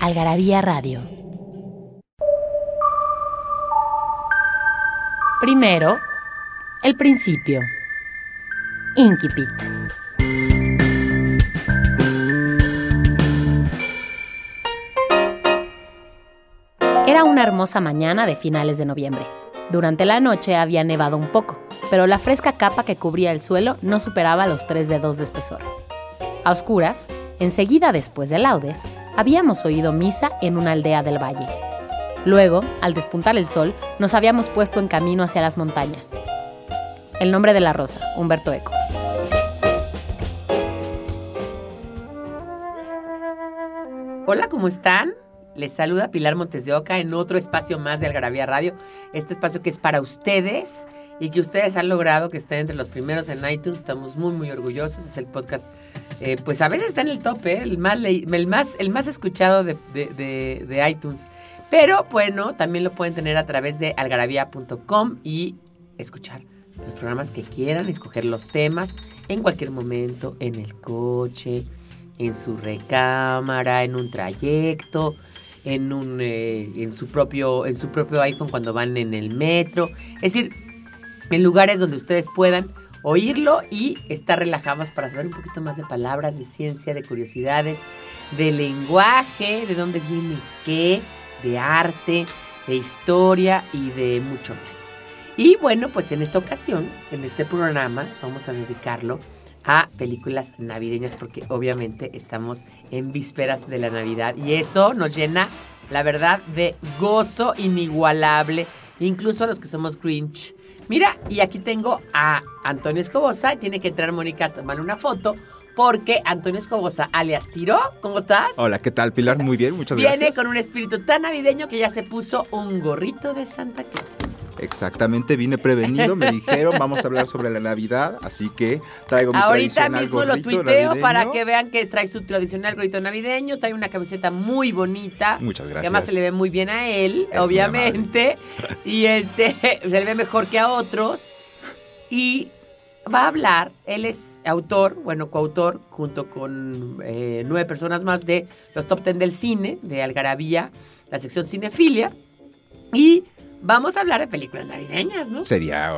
Algarabía Radio. Primero, el principio. Inquipit. Era una hermosa mañana de finales de noviembre. Durante la noche había nevado un poco, pero la fresca capa que cubría el suelo no superaba los tres dedos de espesor. A oscuras, enseguida después de laudes, habíamos oído misa en una aldea del valle. Luego, al despuntar el sol, nos habíamos puesto en camino hacia las montañas. El nombre de la rosa, Humberto Eco. Hola, ¿cómo están? Les saluda Pilar Montes de Oca en otro espacio más de Algarabía Radio. Este espacio que es para ustedes y que ustedes han logrado que esté entre los primeros en iTunes. Estamos muy, muy orgullosos. Es el podcast, eh, pues a veces está en el tope, ¿eh? el, más el, más, el más escuchado de, de, de, iTunes. Pero bueno, también lo pueden tener a través de algarabía.com y escuchar los programas que quieran, escoger los temas en cualquier momento, en el coche, en su recámara, en un trayecto, en un eh, en su propio en su propio iPhone cuando van en el metro, es decir, en lugares donde ustedes puedan oírlo y estar relajados para saber un poquito más de palabras, de ciencia, de curiosidades, de lenguaje, de dónde viene qué, de arte, de historia y de mucho más. Y bueno, pues en esta ocasión, en este programa, vamos a dedicarlo a películas navideñas porque obviamente estamos en vísperas de la Navidad y eso nos llena, la verdad, de gozo inigualable, incluso a los que somos Grinch. Mira, y aquí tengo a Antonio Escobosa, tiene que entrar Mónica a tomarle una foto porque Antonio Escobosa, alias Tiro, ¿cómo estás? Hola, ¿qué tal, Pilar? Muy bien, muchas gracias. Viene con un espíritu tan navideño que ya se puso un gorrito de Santa Claus. Exactamente, vine prevenido, me dijeron, vamos a hablar sobre la Navidad, así que traigo mi Ahorita mismo lo tuiteo para que vean que trae su tradicional gorrito navideño, trae una camiseta muy bonita. Muchas gracias. Que además se le ve muy bien a él, obviamente, y este, se le ve mejor que a otros. Y va a hablar, él es autor, bueno, coautor, junto con eh, nueve personas más de los top ten del cine, de Algarabía, la sección Cinefilia. Y vamos a hablar de películas navideñas, ¿no? Sería.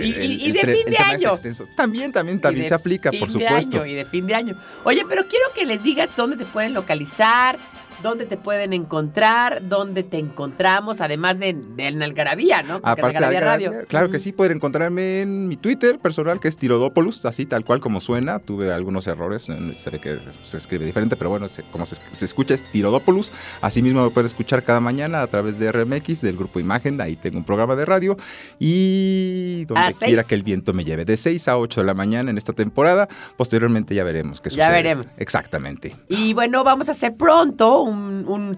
y, de fin de año. También, también, también se aplica, por supuesto. y de fin de año. Oye, pero quiero que les digas dónde te pueden localizar, dónde te pueden encontrar, dónde te encontramos, además de, en Algarabía, ¿no? Aparte de Radio. Claro que sí, pueden encontrarme en mi Twitter personal, que es Tirodópolis, así tal cual como suena. Tuve algunos errores, se ve que se escribe diferente, pero bueno, como se, escucha es Tirodópolis. Asimismo me pueden escuchar cada mañana a través de RMX, del grupo Imagen, ahí tengo un programa de radio. Y donde quiera que el viento me lleve, de 6 a 8 de la mañana en esta temporada. Posteriormente ya veremos qué sucede. Ya veremos. Exactamente. Y bueno, vamos a hacer pronto un,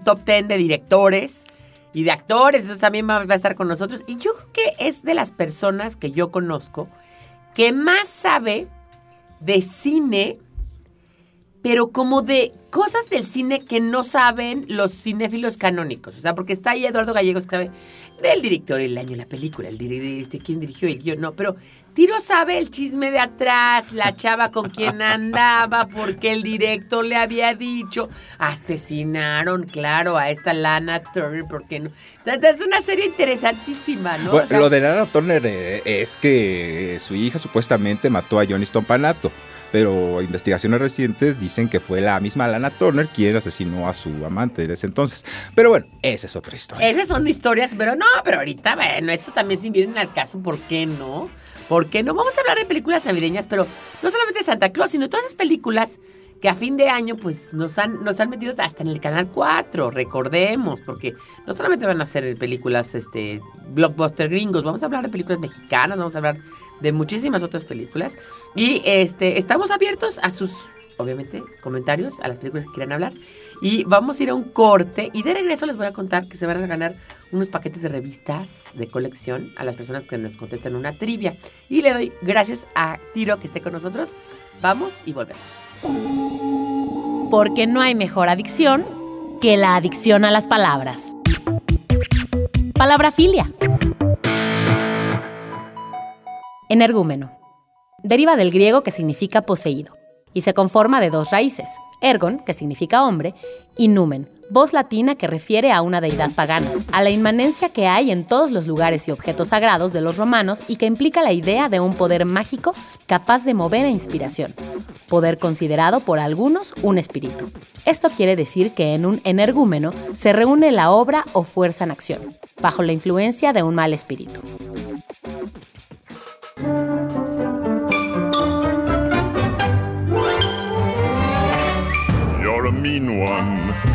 top ten de directores y de actores, entonces también va, a estar con nosotros. Y yo creo que es de las personas que yo conozco que más sabe de cine, pero como de cosas del cine que no saben los cinéfilos canónicos. O sea, porque está ahí Eduardo Gallegos que sabe del director, el año, la película, el este, quién dirigió el guion, no, pero Tiro sabe el chisme de atrás, la chava con quien andaba, porque el director le había dicho, asesinaron, claro, a esta Lana Turner, porque no? es una serie interesantísima, ¿no? lo de Lana Turner eh, es que su hija supuestamente mató a Johnny Stompanato pero investigaciones recientes dicen que fue la misma Lana Turner quien asesinó a su amante desde ese entonces. Pero bueno, esa es otra historia. Esas son historias, pero no, pero ahorita, bueno, eso también sin viene al caso, ¿por qué no? ¿Por qué no? Vamos a hablar de películas navideñas, pero no solamente de Santa Claus, sino todas esas películas que a fin de año pues nos han, nos han metido hasta en el canal 4, recordemos, porque no solamente van a ser películas este blockbuster gringos, vamos a hablar de películas mexicanas, vamos a hablar de muchísimas otras películas y este estamos abiertos a sus obviamente, comentarios a las películas que quieran hablar. Y vamos a ir a un corte y de regreso les voy a contar que se van a ganar unos paquetes de revistas de colección a las personas que nos contesten una trivia. Y le doy gracias a Tiro que esté con nosotros. Vamos y volvemos. Porque no hay mejor adicción que la adicción a las palabras. Palabra filia. Energúmeno. Deriva del griego que significa poseído y se conforma de dos raíces, ergon, que significa hombre, y numen, voz latina que refiere a una deidad pagana, a la inmanencia que hay en todos los lugares y objetos sagrados de los romanos y que implica la idea de un poder mágico capaz de mover a inspiración, poder considerado por algunos un espíritu. Esto quiere decir que en un energúmeno se reúne la obra o fuerza en acción, bajo la influencia de un mal espíritu. You're a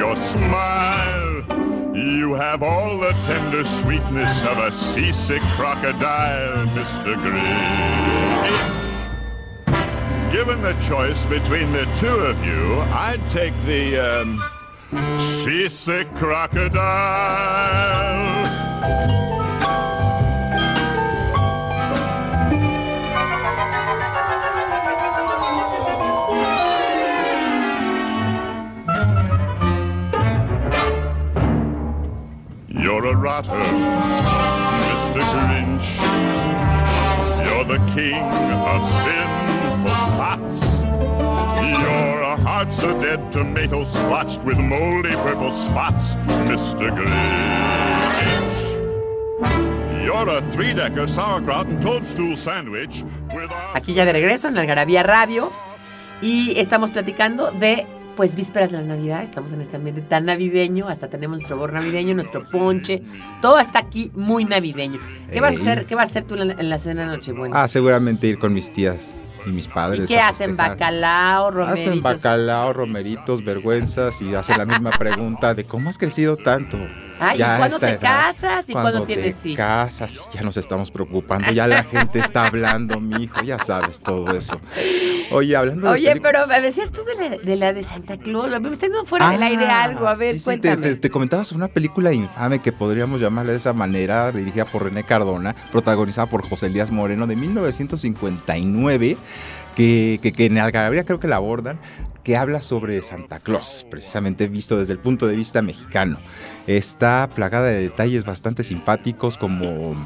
your smile. You have all the tender sweetness of a seasick crocodile, Mr. Grinch. Given the choice between the two of you, I'd take the um, seasick crocodile. Rotter, Mr. Grinch. You're the king of sinful sots. You're a heart dead tomato splotched with moldy purple spots, Mr. Grinch. You're a three-decker sauerkraut and toadstool sandwich with a... Aquí ya de regreso en Algarabía Radio y estamos platicando de pues vísperas de la Navidad, estamos en este ambiente tan navideño, hasta tenemos nuestro bor navideño, nuestro ponche, todo está aquí muy navideño. ¿Qué vas a hacer, qué vas a hacer tú en la, en la cena de Nochebuena? Ah, seguramente ir con mis tías y mis ¿Y padres. qué a hacen? Bacalao, romeritos. Hacen bacalao, romeritos, vergüenzas y hacen la misma pregunta de cómo has crecido tanto. Ay, Ya ¿y cuándo te edad, casas y cuándo te tienes hijos? casas, ya nos estamos preocupando, ya la gente está hablando, mi hijo, ya sabes todo eso. Oye, hablando de Oye, pero me decías tú de la de, la de Santa Claus, me está yendo fuera del Ah, aire algo, a ver, sí, sí, te, cuéntame. te, te comentaba sobre una película infame que podríamos llamarle de esa manera, dirigida por René Cardona, protagonizada por José Elías Moreno de 1959, que, que, que en Algarabía creo que la abordan, que habla sobre Santa Claus, precisamente visto desde el punto de vista mexicano. Está plagada de detalles bastante simpáticos como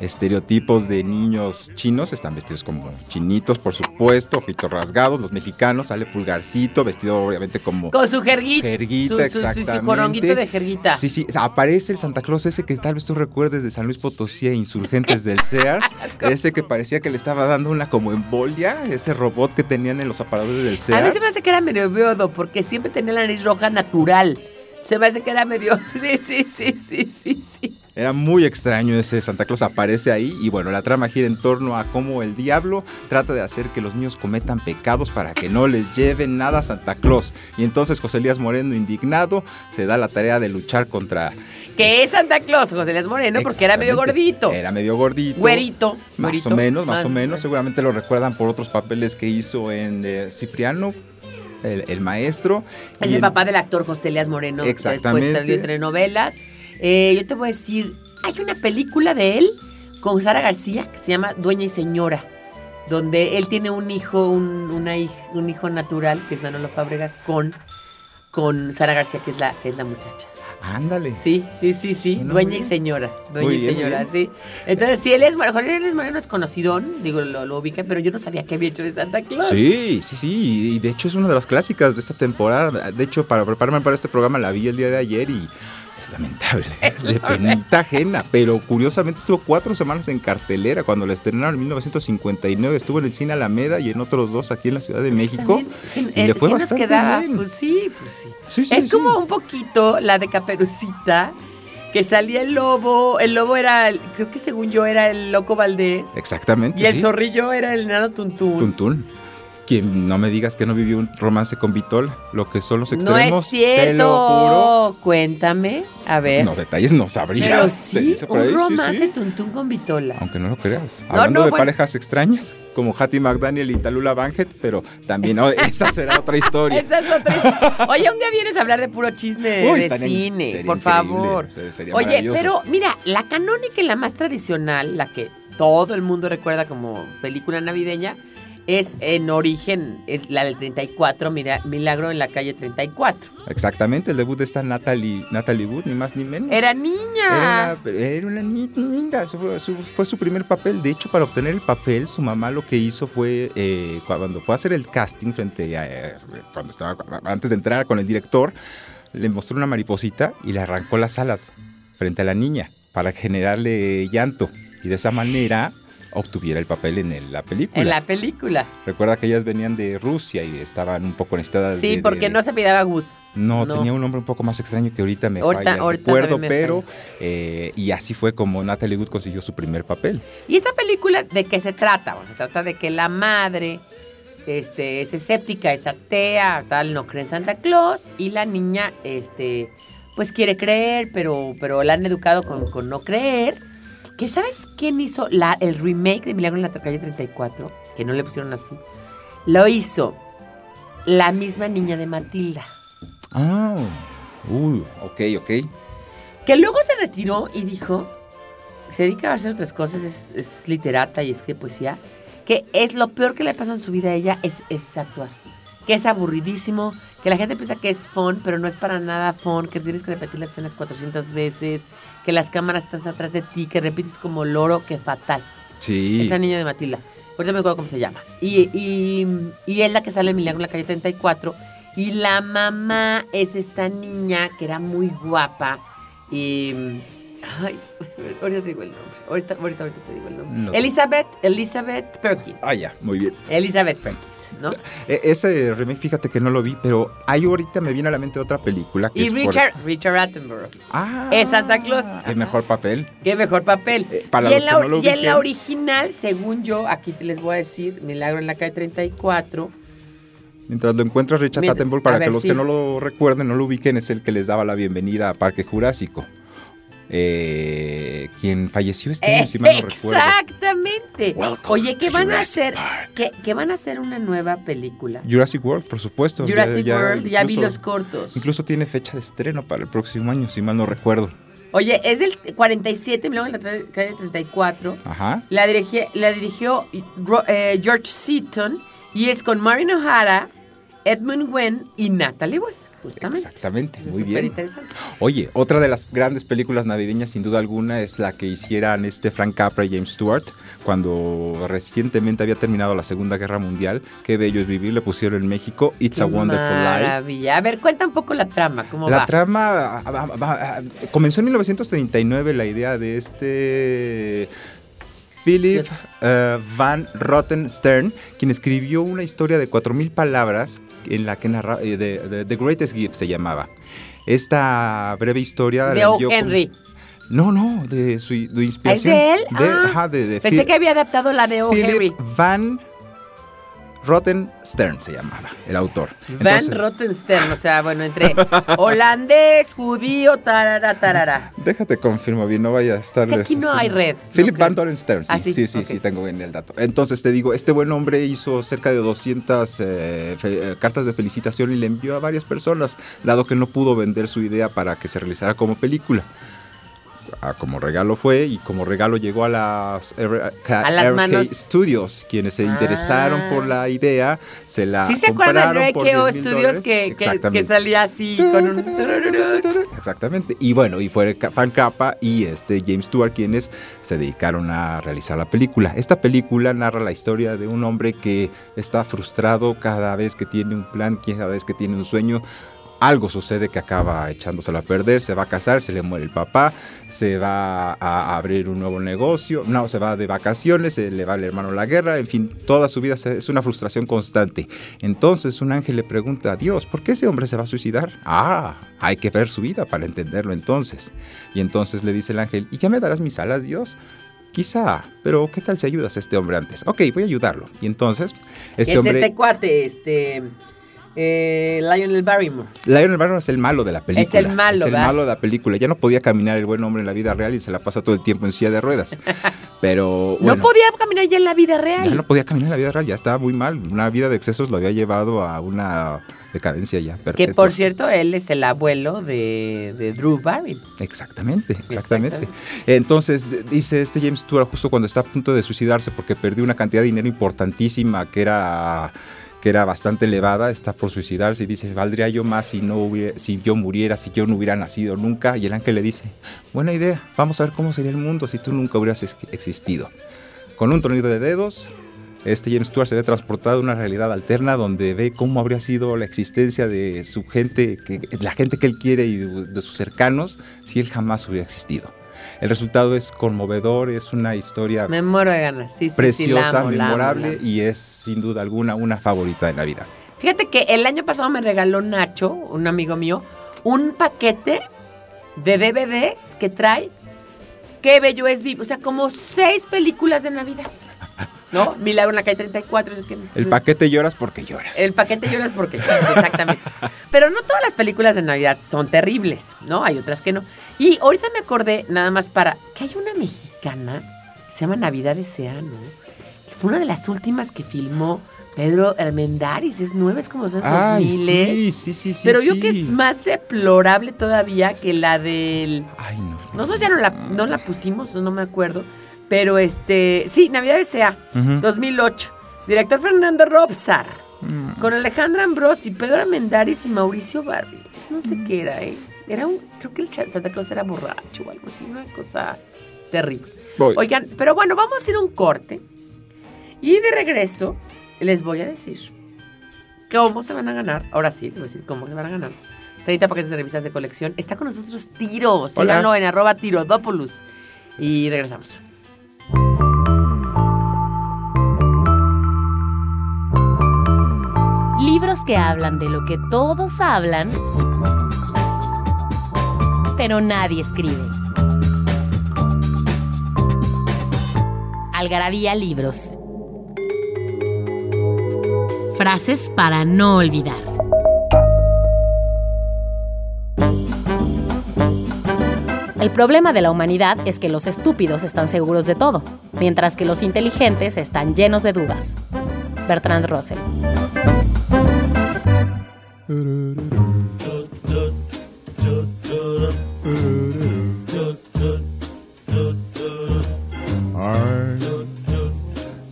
estereotipos de niños chinos, están vestidos como chinitos, por supuesto, ojitos rasgados, los mexicanos, sale pulgarcito, vestido obviamente como Con su jerguita. jerguita, su, su, su, su exactamente. joronguito de jerguita. Sí, sí, aparece el Santa Claus ese que tal vez tú recuerdes de San Luis Potosí e Insurgentes del Sears, ese que parecía que le estaba dando una como embolia, ese robot que tenían en los aparadores del A Sears. mí se me hace que era medio beodo, porque siempre tenía la nariz roja natural. Se me hace que era medio. Sí, sí, sí, sí, sí, sí. Era muy extraño ese Santa Claus, aparece ahí y bueno, la trama gira en torno a cómo el diablo trata de hacer que los niños cometan pecados para que no les lleven nada a Santa Claus. Y entonces José Elías Moreno, indignado, se da la tarea de luchar contra... Que es Santa Claus, José Luis Moreno, porque era medio gordito. Era medio gordito. Güerito. Más güerito. o menos, más Ah, o menos. Seguramente lo recuerdan por otros papeles que hizo en eh, Cipriano, el, el maestro. Es y el papá del actor José Elias Moreno. Exactamente. Después salió entre novelas. Eh, yo te voy a decir, hay una película de él con Sara García que se llama Dueña y Señora. donde él tiene un hijo, un, una un hijo natural, que es Manolo Fábregas, con, con Sara García, que es la, que es la muchacha. Ándale. Sí, sí, sí, sí. Suena Dueña y señora. Dueña y bien, muy señora, sí. Entonces, sí, él es, Luis Moreno es conocidón, digo, lo, lo ubican, pero yo no sabía que había hecho de Santa Claus. Sí, sí, sí. Y de hecho es una de las clásicas de esta temporada. De hecho, para prepararme para este programa la vi el día de ayer y es lamentable. De penita ajena. Pero curiosamente estuvo cuatro semanas en cartelera. Cuando la estrenaron en 1959 estuvo en el cine Alameda y en otros dos aquí en la Ciudad de México. También, y le fue ¿qué nos bastante quedaba? bien. Pues sí, pues sí. Sí, sí, es sí. como un poquito la de Caperucita, que salía el lobo, el lobo era, creo que según yo era el loco Valdés, Exactamente. y el zorrillo era el nano Tuntún. Tuntún. Quien no me digas que no vivió un romance con Vitola, lo que son los no extremos. es cierto. Te lo juro. Cuéntame, a ver. No, detalles no sabría. Pero sí, un sí, romance sí. Tuntún con Vitola. Aunque no lo creas. No, Hablando no, de bueno. parejas extrañas, como Hattie McDaniel y Talula Banjet, pero también no, esa será otra historia. Esa es otra. Oye, un día vienes a hablar de puro chisme Uy, de cine, por favor. sería Oye, pero mira, la canónica y la más tradicional, la que todo el mundo recuerda como película navideña, es en origen es la del 34, mira, Milagro en la calle 34. Exactamente, el debut de esta Natalie, Natalie Wood, ni más ni menos. Era niña. Era una, era una ni- linda, eso fue, su, fue su primer papel. De hecho, para obtener el papel, su mamá lo que hizo fue, eh, cuando fue a hacer el casting frente a, eh, cuando estaba, antes de entrar con el director, le mostró una mariposita y le arrancó las alas frente a la niña para generarle llanto. Y de esa manera obtuviera el papel en el- la película. En la película. Recuerda que ellas venían de Rusia y estaban un poco necesitadas Sí, de- porque de- no se pidaba Wood. no, No. tenía un nombre un poco más extraño que ahorita me Ahorita- falla el ahorita recuerdo, también me pero eh, y así fue como Natalie Wood consiguió su primer papel. ¿Y esta película de qué se trata? Bueno, se trata de que la madre este, es escéptica, es atea, tal, no cree en Santa Claus, y la niña, este, pues quiere creer, pero, pero la han educado con, con no creer. ¿Que sabes quién hizo la, el remake de Milagro en la calle 34? Que no le pusieron así. Lo hizo la misma niña de Matilda. Ah, uy, ok, ok. Que luego se retiró y dijo, se dedica a hacer otras cosas, es, es literata y escribe poesía, que es lo peor que le pasó en su vida a ella es, es actuar. Que es aburridísimo, que la gente piensa que es fun, pero no es para nada fun, que tienes que repetir las escenas 400 veces, que las cámaras están atrás de ti, que repites como loro, que fatal. Sí. Esa niña de Matilda. Ahorita me acuerdo cómo se llama. Y, y, y es la que sale en Milagro en la calle 34. Y la mamá es esta niña que era muy guapa. Y. Ay, ahorita te digo el nombre. Ahorita, ahorita, ahorita te digo el nombre. No. Elizabeth, Elizabeth Perkins. Ah, ya, muy bien. Elizabeth Perkins, ¿no? E- ese remake, fíjate que no lo vi, pero ahí ahorita me viene a la mente otra película. Que Y es por- Richard, Richard Attenborough. Ah, es Santa Claus. Qué mejor papel. Qué mejor papel. Eh, para y, los en que la, no lo y en la original, según yo, aquí te les voy a decir, Milagro en la calle 34. Mientras lo encuentras, Richard Attenborough, para ver, que los sí. que no lo recuerden, no lo ubiquen, es el que les daba la bienvenida a Parque Jurásico. Eh, quien falleció este año, si mal no recuerdo. Exactamente. Welcome Oye, to van a hacer, que van a hacer una nueva película. Jurassic World, por supuesto. Jurassic ya World, ya vi los cortos. Incluso tiene fecha de estreno para el próximo año, si mal no recuerdo. Oye, es del 47, luego en la calle 34. Ajá. La, dirigi- la dirigió eh, George Seaton y es con Maureen O'Hara, Edmund Gwen y Natalie Wood, justamente. Exactamente, Eso es muy bien. interesante. Oye, otra de las grandes películas navideñas, sin duda alguna, es la que hicieran este Frank Capra y James Stewart cuando recientemente había terminado la Segunda Guerra Mundial. Qué bello es vivir, le pusieron en México It's a Wonderful Life. Maravilla. A ver, cuenta un poco la trama, ¿cómo La va? trama ah, va- va- ah, comenzó en 1939 la idea de este Philip eh, Van Rottenstern, quien escribió una historia de 4.000 palabras en la que narra, eh, de, de- The Greatest Gift se llamaba. Esta breve historia de la O. envió Henry. No, no, de su de inspiración. ¿Es de él? De, Ah, ajá, de, de Pensé Phil- que había adaptado la de O. Philip Henry. Van Rottenstern se llamaba, el autor. Van Entonces, Rottenstern, o sea, bueno, entre holandés, judío, tarara, tarara. Déjate confirmo bien, no vaya a estar. Es que aquí no hay red. Philip no Van creo. Dorenstern, sí, Ah, sí, sí, sí, tengo bien el dato. Entonces te digo, este buen hombre hizo cerca de 200 eh, eh, cartas de felicitación y le envió a varias personas, dado que no pudo vender su idea para que se realizara como película. Ah, como regalo fue y como regalo llegó a las, R- A las RK manos. Studios, quienes se interesaron Ah. por la idea, se la ¿Sí se acuerdan de RKO 10,000 Studios que, que, que Exactamente. salía así con un... Exactamente. Y bueno, y fue Frank Capra y este James Stewart quienes se dedicaron a realizar la película. Esta película narra la historia de un hombre que está frustrado cada vez que tiene un plan, cada vez que tiene un sueño. Algo sucede que acaba echándoselo a perder, se va a casar, se le muere el papá, se va a abrir un nuevo negocio, no, se va de vacaciones, se le va el hermano a la guerra, en fin, toda su vida es una frustración constante. Entonces un ángel le pregunta a Dios, ¿por qué ese hombre se va a suicidar? Ah, hay que ver su vida para entenderlo entonces. Y entonces le dice el ángel, ¿y ya me darás mis alas, Dios? Quizá, pero ¿qué tal si ayudas a este hombre antes? Ok, voy a ayudarlo. Y entonces, este es hombre... este cuate, este... Eh, Lionel Barrymore. Lionel Barron es el malo de la película. el malo, Es el ¿verdad? malo de la película. Ya no podía caminar el buen hombre en la vida real y se la pasa todo el tiempo en silla de ruedas. Pero bueno, No podía caminar ya en la vida real. ya no podía caminar en la vida real, ya estaba muy mal. Una vida de excesos lo había llevado a una decadencia ya Que perpetua. por cierto, él es el abuelo de, de Drew Barrymore. Exactamente, exactamente. Entonces dice este James Stewart justo cuando está a punto de suicidarse porque perdió una cantidad de dinero importantísima que era que era bastante elevada, está por suicidarse y dice, valdría yo más si no hubiera, si yo muriera, si yo no hubiera nacido nunca. Y el ángel le dice, buena idea, vamos a ver cómo sería el mundo si tú nunca hubieras ex- existido. Con un tronido de dedos, este James Stewart se ve transportado a una realidad alterna donde ve cómo habría sido la existencia de su gente, que, la gente que él quiere y de sus cercanos si él jamás hubiera existido. El resultado es conmovedor, es una historia Me muero de ganas. Sí, sí, preciosa, amo, la amo, memorable la amo. y es sin duda alguna una favorita de la vida. Fíjate que el año pasado me regaló Nacho, un amigo mío, un paquete de DVDs que trae. Qué bello es vivo. O sea, como seis películas de Navidad. ¿No? Milagro en la calle 34. eso que- El paquete lloras porque lloras. El paquete lloras porque exactamente. Pero no todas las películas de Navidad son terribles, ¿no? Hay otras que no. Y ahorita me acordé, nada más para, que hay una mexicana que se llama Navidad S.A., ¿no? Que fue una de las últimas que filmó Pedro Hermendáriz. Es nueva, es como años Ay, 2000. sí, sí, sí, sí. Pero yo que es más deplorable todavía que la del... Ay, no. Nosotros ya no la, no la pusimos, no me acuerdo. Pero este, sí, Navidad S.A., Ujú. 2008. Director Fernando Robsar. Mm. Con Alejandra Ambrosi, Pedro Armendáriz y Mauricio Barrios. No sé qué era, ¿eh? Era un. Creo que el Santa Claus era borracho o algo así, una cosa terrible. Voy. Oigan, pero bueno, vamos a ir a un corte. Y de regreso, les voy a decir cómo se van a ganar. Ahora sí, les voy a decir cómo se van a ganar. 30 paquetes de revistas de colección. Está con nosotros Tiro. Síganlo en arroba tirodópolis. Y regresamos. Que hablan de lo que todos hablan, pero nadie escribe. Algarabía Libros. Frases para no olvidar. El problema de la humanidad es que los estúpidos están seguros de todo, mientras que los inteligentes están llenos de dudas. Bertrand Russell. I'm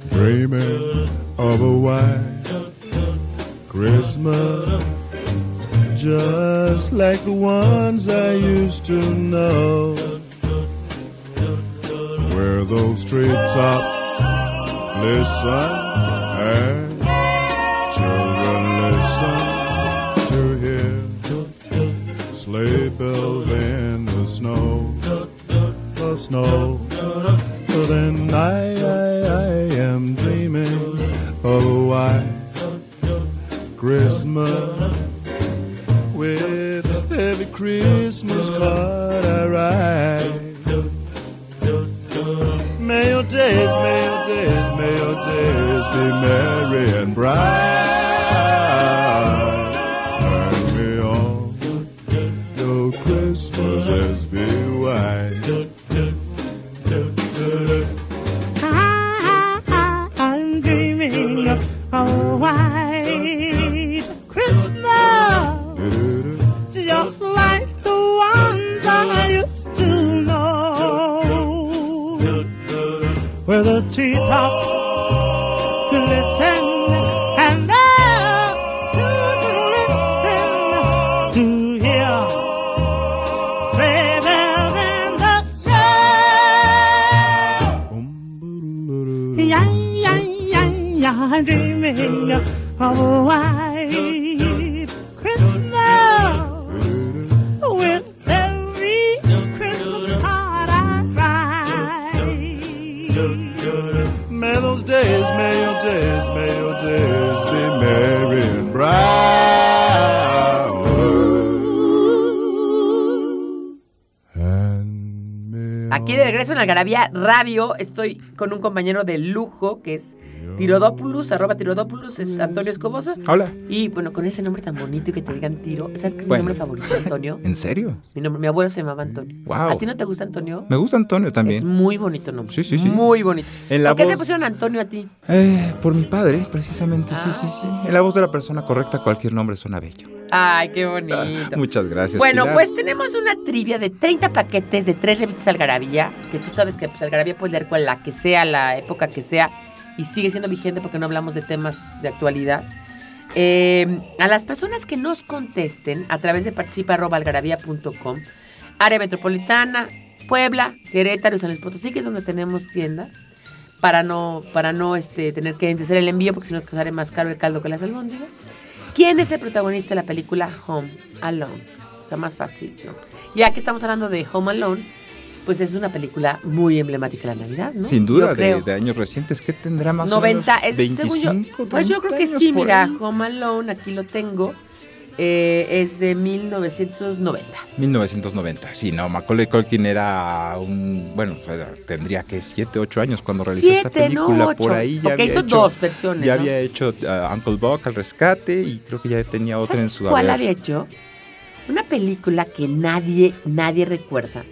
dreaming of a white Christmas, just like the where the treetops glisten, and there to listen to hear sleigh bells in the snow. Yeah, yeah, yeah, yeah, dreaming of a en Algarabía Radio estoy con un compañero de lujo que es Tirodopoulos, arroba Tirodopoulos, es Antonio Escobosa. Hola. Y bueno, con ese nombre tan bonito y que te digan Tiro, ¿sabes qué es Bueno. mi nombre favorito, Antonio? ¿En serio? Mi, nombre, mi abuelo se llamaba Antonio. Wow. ¿A ti no te gusta Antonio? Me gusta Antonio Es también. muy bonito nombre. Sí, sí, sí. Muy bonito. En la ¿Por qué te pusieron Antonio a ti? Eh, por mi padre, precisamente, sí, sí, sí. Ah. En la voz de la persona correcta, cualquier nombre suena bello. Ay, qué bonito. Muchas gracias. Bueno, Pilar. pues tenemos una trivia de 30 paquetes de tres revistas Algarabía. Es que tú sabes que pues, Algarabía puedes leer con la que sea, la época que sea, y sigue siendo vigente porque no hablamos de temas de actualidad. Eh, a las personas que nos contesten a través de participa.algarabía.com, área metropolitana, Puebla, Querétaro y San Luis Potosí, que es donde tenemos tienda, para no, para no este, tener que hacer el envío, porque si no sale más caro el caldo que las albóndigas. ¿Quién es el protagonista de la película Home Alone? O sea, más fácil, ¿no? Ya que estamos hablando de Home Alone, pues es una película muy emblemática de la Navidad, ¿no? Sin duda, de, años recientes, ¿qué tendrá más 90, o menos? es, según yo, 25, pues yo 30 creo que sí, mira, ahí. Home Alone, aquí lo tengo, eh, es de 1990. 1990, sí, no, Macaulay Culkin era un, bueno, era- tendría que 7, 8 años cuando realizó esta Siete, no película, ocho, por ahí ya porque había hizo hecho, dos versiones, ya ¿no? había hecho uh, Uncle Buck al rescate y creo que ya tenía otra en ¿Sabes su cuál haber. había hecho? Una película que nadie, nadie recuerda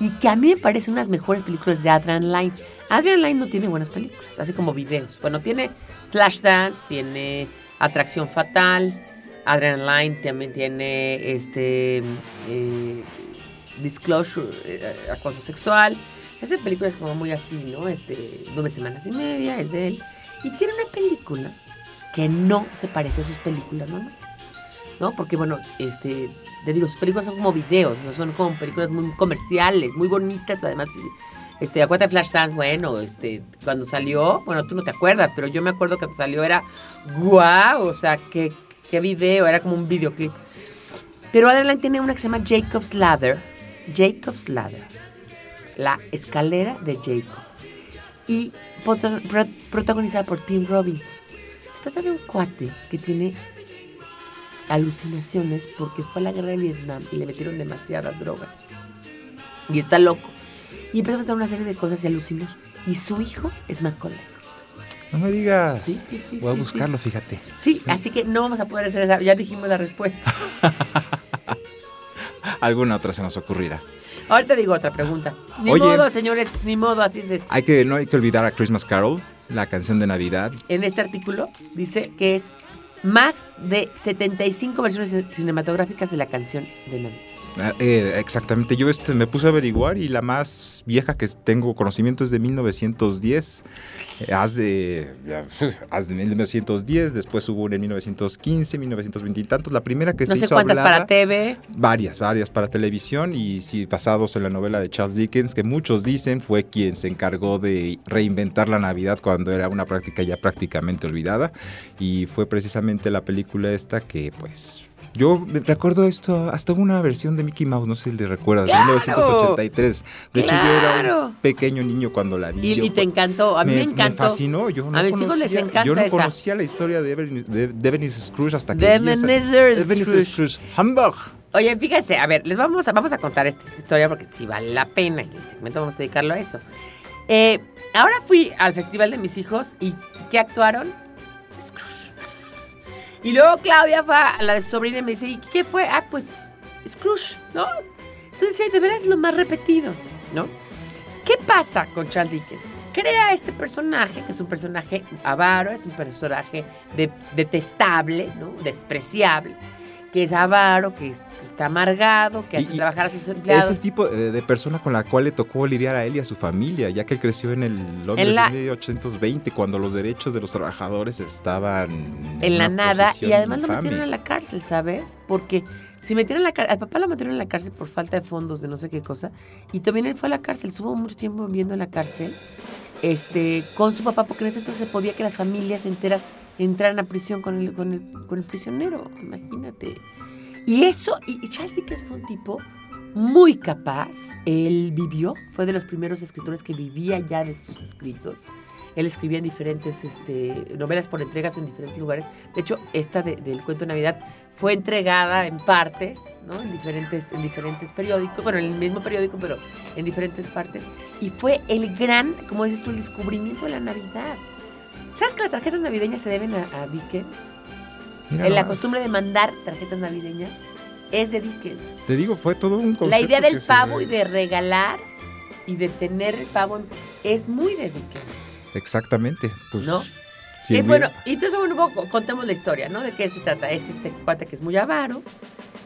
y que a mí me parece una de las mejores películas de Adrian Lyne. Adrian Lyne no tiene buenas películas, así como videos. Bueno, tiene Flashdance, tiene Atracción Fatal, Adrian Lyne también tiene este eh, Disclosure, eh, acoso sexual. Esa película es como muy así, ¿no? Este, nueve semanas y media, es de él. Y tiene una película que no se parece a sus películas normales. ¿no? Porque, bueno, este, te digo, sus películas son como videos, no son como películas muy comerciales, muy bonitas, además. pues, Este, acuérdate de Flashdance, bueno, este, cuando salió, bueno, tú no te acuerdas, pero yo me acuerdo que cuando salió era guau, o sea, qué, qué video, era como un videoclip. Pero Adeline tiene una que se llama Jacob's Ladder, Jacob's Ladder, la escalera de Jacob, y prota- pro- protagonizada por Tim Robbins. Se trata de un cuate que tiene alucinaciones porque fue a la guerra de Vietnam y le metieron demasiadas drogas. Y está loco. Y empieza a pasar una serie de cosas y alucinar. Y su hijo es Macaulay. No me digas. Sí, sí, sí, Voy a sí, buscarlo, fíjate. Sí, así que no vamos a poder hacer esa. Ya dijimos la respuesta. Alguna otra se nos ocurrirá. Ahorita digo otra pregunta. Ni Oye. modo, señores, ni modo, así es esto. Hay que, no hay que olvidar a Christmas Carol, la canción de Navidad. En este artículo dice que es más de 75 versiones cinematográficas de la canción de Navidad. Ah, eh, exactamente, yo este, me puse a averiguar y la más vieja que tengo conocimiento es de 1910. Eh, haz de, ya, haz de 1910, después hubo una en 1915, 1920 y tantos. La primera que No se sé hizo cuántas hablada, para TV. Varias, varias para televisión y sí, basados en la novela de Charles Dickens, que muchos dicen fue quien se encargó de reinventar la Navidad cuando era una práctica ya prácticamente olvidada. Y fue precisamente la película esta que pues... Yo recuerdo esto, hasta hubo una versión de Mickey Mouse, no sé si le recuerdas, de ¡Claro! 1983. De hecho, yo era un pequeño niño cuando la vi. Y, Yo y te encantó. A mí me, encantó. fascinó. Yo no A mis hijos les encanta Yo no esa. conocía la historia de Ebenezer, Scrooge hasta que Ebenezer Scrooge. Hamburg. Oye, fíjense, a ver, les vamos a, vamos a contar esta, esta historia porque sí vale la pena y el segmento vamos a dedicarlo a eso. Eh, ahora fui al festival de mis hijos y ¿qué actuaron? Scrooge. Y luego Claudia fue a la sobrina y me dice, ¿y qué fue? Ah, pues Scrooge, ¿no? Entonces, de veras lo más repetido, ¿no? ¿Qué pasa con Charles Dickens? Crea este personaje, que es un personaje avaro, es un personaje de- detestable, ¿no? Despreciable, que es avaro, que, es- que está amargado, que Y- hace trabajar a sus Es empleados. el tipo eh, de persona con la cual le tocó lidiar a él y a su familia, ya que él creció en el Londres En la- de 1820, cuando los derechos de los trabajadores estaban en la nada y además lo infame. metieron a la cárcel, ¿sabes? Porque si metieron a la cárcel, al papá lo metieron en la cárcel por falta de fondos de no sé qué cosa y también él fue a la cárcel, estuvo mucho tiempo viviendo en la cárcel este, con su papá porque en ese entonces se podía que las familias enteras entraran a prisión con el, con el, con el prisionero, imagínate. Y eso, y, y Charles Dickens fue un tipo muy capaz, él vivió, fue de los primeros escritores que vivía ya de sus escritos. Él escribía en diferentes este, novelas por entregas en diferentes lugares. De hecho, esta de- del cuento de Navidad fue entregada en partes, ¿no? En diferentes, en diferentes periódicos, bueno, en el mismo periódico, pero en diferentes partes. Y fue el gran, como dices tú, el descubrimiento de la Navidad. ¿Sabes que las tarjetas navideñas se deben a, a Dickens? Mira En la costumbre de mandar tarjetas navideñas es de Dickens. Te digo, fue todo un concepto La idea del se- pavo y de regalar y de tener el pavo es muy de Dickens. Exactamente. Pues, ¿No? si y bueno, entonces bueno, un poco contemos la historia, ¿no? De qué se trata. Es este cuate que es muy avaro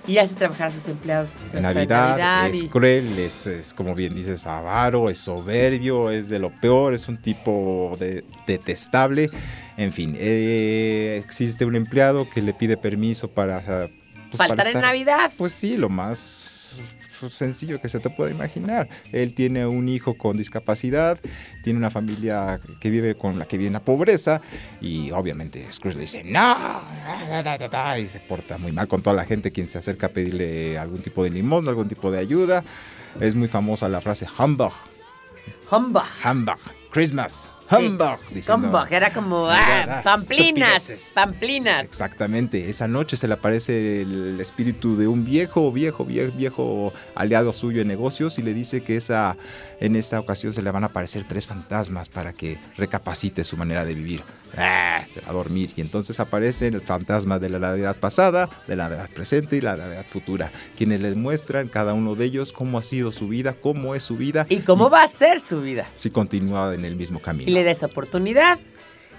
y hace trabajar a sus empleados En Navidad, Navidad es y- cruel, es, es, como bien dices, avaro, es soberbio, es de lo peor, es un tipo de- detestable. En fin, eh, existe un empleado que le pide permiso para... pues, para faltar en Navidad. Pues sí, lo más sencillo que se te pueda imaginar. Él tiene un hijo con discapacidad, tiene una familia que vive con la que vive en la pobreza y obviamente Scrooge le dice no, da, da, da, da", y se porta muy mal con toda la gente quien se acerca a pedirle algún tipo de limón, algún tipo de ayuda. Es muy famosa la frase humbug, Humbug. humbug, Christmas, humbug. diciendo- Humbug. Era como ah, pamplinas. Pamplinas. Exactamente, esa noche se le aparece el espíritu de un viejo, viejo, viejo, viejo aliado suyo en negocios y le dice que esa, en esta ocasión se le van a aparecer tres fantasmas para que recapacite su manera de vivir. Ah, se va a dormir y entonces aparece el fantasma de la Navidad pasada, de la Navidad presente y la Navidad futura, quienes les muestran cada uno de ellos cómo ha sido su vida, cómo es su vida ¿Y cómo va a ser su vida? si continúa en el mismo camino. y le da esa oportunidad.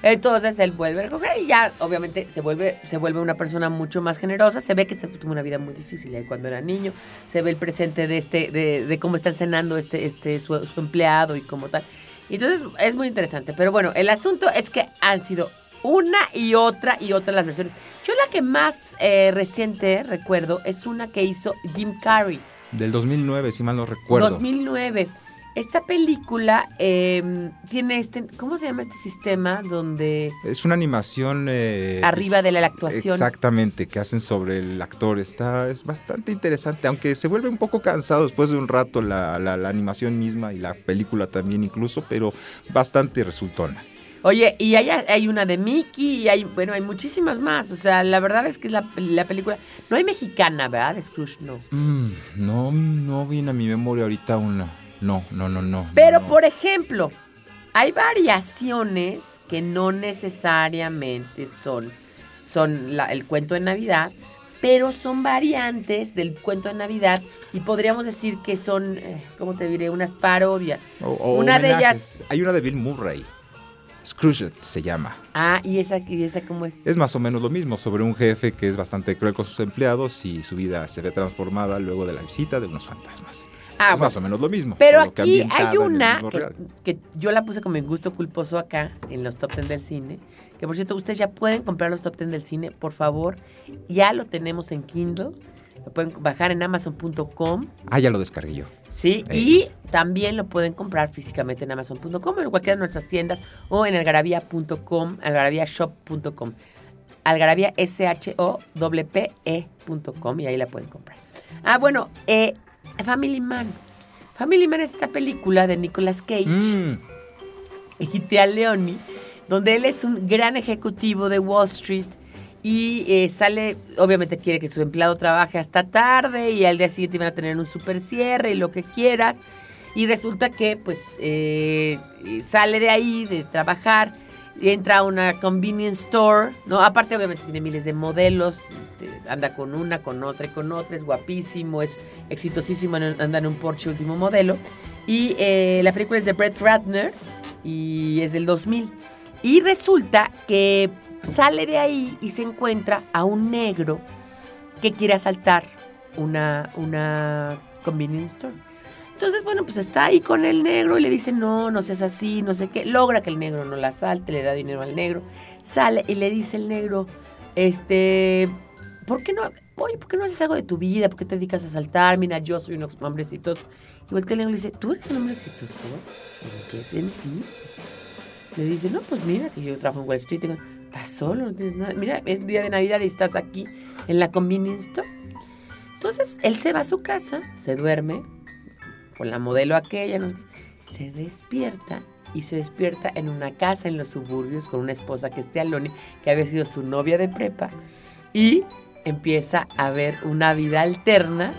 Entonces él vuelve a recoger y ya obviamente se vuelve, se vuelve una persona mucho más generosa. Se ve que tuvo una vida muy difícil eh, cuando era niño. Se ve el presente de este, de, de cómo está cenando este, este su, su empleado y como tal. Entonces es muy interesante. Pero bueno, el asunto es que han sido una y otra y otra las versiones. Yo la que más eh, reciente recuerdo es una que hizo Jim Carrey. Del 2009, si mal no recuerdo. 2009. Esta película eh, tiene este, ¿cómo se llama este sistema donde Es una animación... eh, arriba de la actuación? Exactamente, que hacen sobre el actor. Está, es bastante interesante, aunque se vuelve un poco cansado después de un rato la, la- la animación misma y la película también incluso, pero bastante resultona. Oye, y hay, hay una de Mickey y hay, bueno, hay muchísimas más. O sea, la verdad es que la, la película, no hay mexicana, ¿verdad? De Scrooge, no. Mm, no, no viene a mi memoria ahorita una. No, no, no, no. Pero no. por ejemplo, hay variaciones que no necesariamente son, son la- el cuento de Navidad, pero son variantes del cuento de Navidad y podríamos decir que son, eh, ¿cómo te diré? Unas parodias. O- o una de homenajes. Hay una de Bill Murray. Scrooge se llama. Ah, ¿y esa, y esa cómo es? Es más o menos lo mismo, sobre un jefe que es bastante cruel con sus empleados y su vida se ve transformada luego de la visita de unos fantasmas. Ah, es bueno. más o menos lo mismo. Pero aquí hay una que, yo la puse como en gusto culposo acá, en los top 10 del cine. Que por cierto, ustedes ya pueden comprar los top 10 del cine, por favor. Ya lo tenemos en Kindle. Lo pueden bajar en amazon.com. Ah, ya lo descargué yo. ¿sí? Ey. Y también lo pueden comprar físicamente en amazon.com, en cualquiera de nuestras tiendas o en algarabía.com, algarabiashop.com. Algarabía S-H-O-P-E.com y ahí la pueden comprar. Ah, bueno, eh, Family Man. Family Man es esta película de Nicolas Cage Mm, y Tia Leoni, donde él es un gran ejecutivo de Wall Street y eh, sale, obviamente quiere que su empleado trabaje hasta tarde y al día siguiente van a tener un super cierre y lo que quieras. Y resulta que pues eh, sale de ahí, de trabajar, y entra a una convenience store, ¿no? Aparte obviamente tiene miles de modelos, este, anda con una, con otra y con otra, es guapísimo, es exitosísimo, anda en un Porsche último modelo. Y eh, la película es de Brett Ratner y es del 2000. Y resulta que sale de ahí y se encuentra a un negro que quiere asaltar una, una convenience store. Entonces, bueno, pues está ahí con el negro y le dice, no, no seas así, no sé qué. Logra que el negro no la salte, le da dinero al negro. Sale y le dice el negro, este, ¿por qué no, oye, ¿por qué no haces algo de tu vida? ¿Por qué te dedicas a saltar? Mira, yo soy un hombre exitoso. Igual que el negro le dice, ¿tú eres un hombre exitoso? ¿En qué sentido? Le dice, no, pues mira que yo trabajo en Wall Street. Estás solo, no tienes nada. Mira, es día de Navidad y estás aquí en la convenience store. Entonces, él se va a su casa, se duerme con la modelo aquella, no se despierta y se despierta en una casa en los suburbios con una esposa que es Tealoni, que había sido su novia de prepa, y empieza a ver una vida alterna,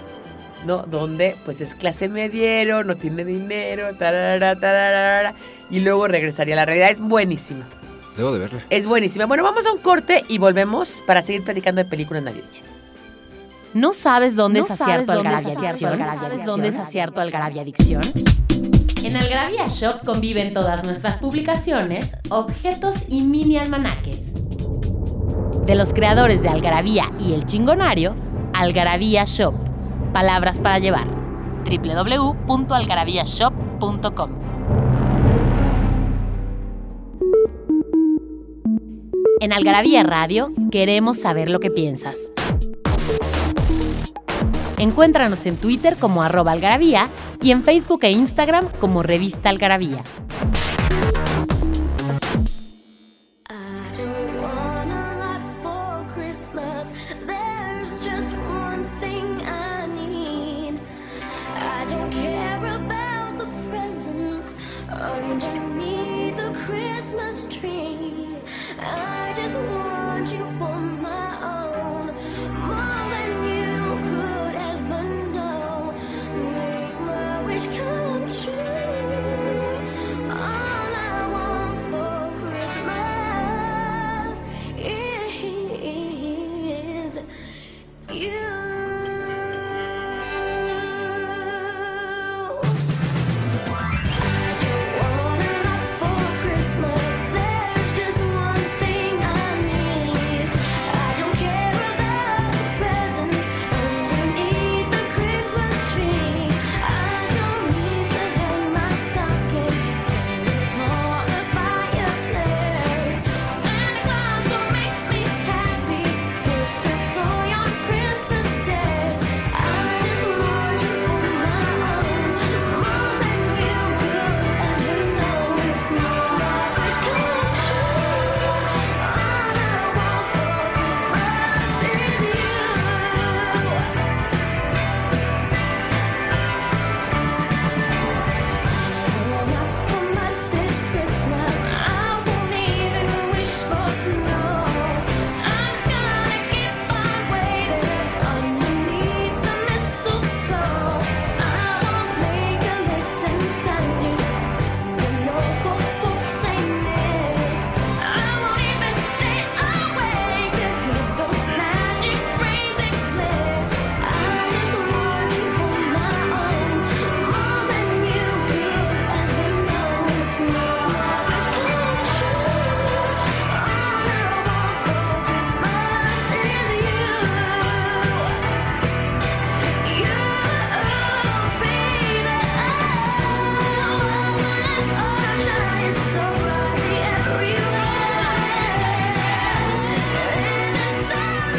¿no? Donde pues es clase mediero, no tiene dinero, tarara, tarara, y luego regresaría a la realidad. Es buenísima. Debo de verla. Es buenísima. Bueno, vamos a un corte y volvemos para seguir platicando de películas navideñas. ¿No sabes dónde ¿No es acierto Algarabia Adicción? ¿Sabes dónde es acierto Algarabia Adicción? En Algarabia Shop conviven todas nuestras publicaciones, objetos y mini almanaques. De los creadores de Algarabía y El Chingonario, Algarabía Shop. Palabras para llevar. www.algarabíashop.com En Algarabía Radio queremos saber lo que piensas. Encuéntranos en Twitter como arroba algarabía y en Facebook e Instagram como revista algarabía.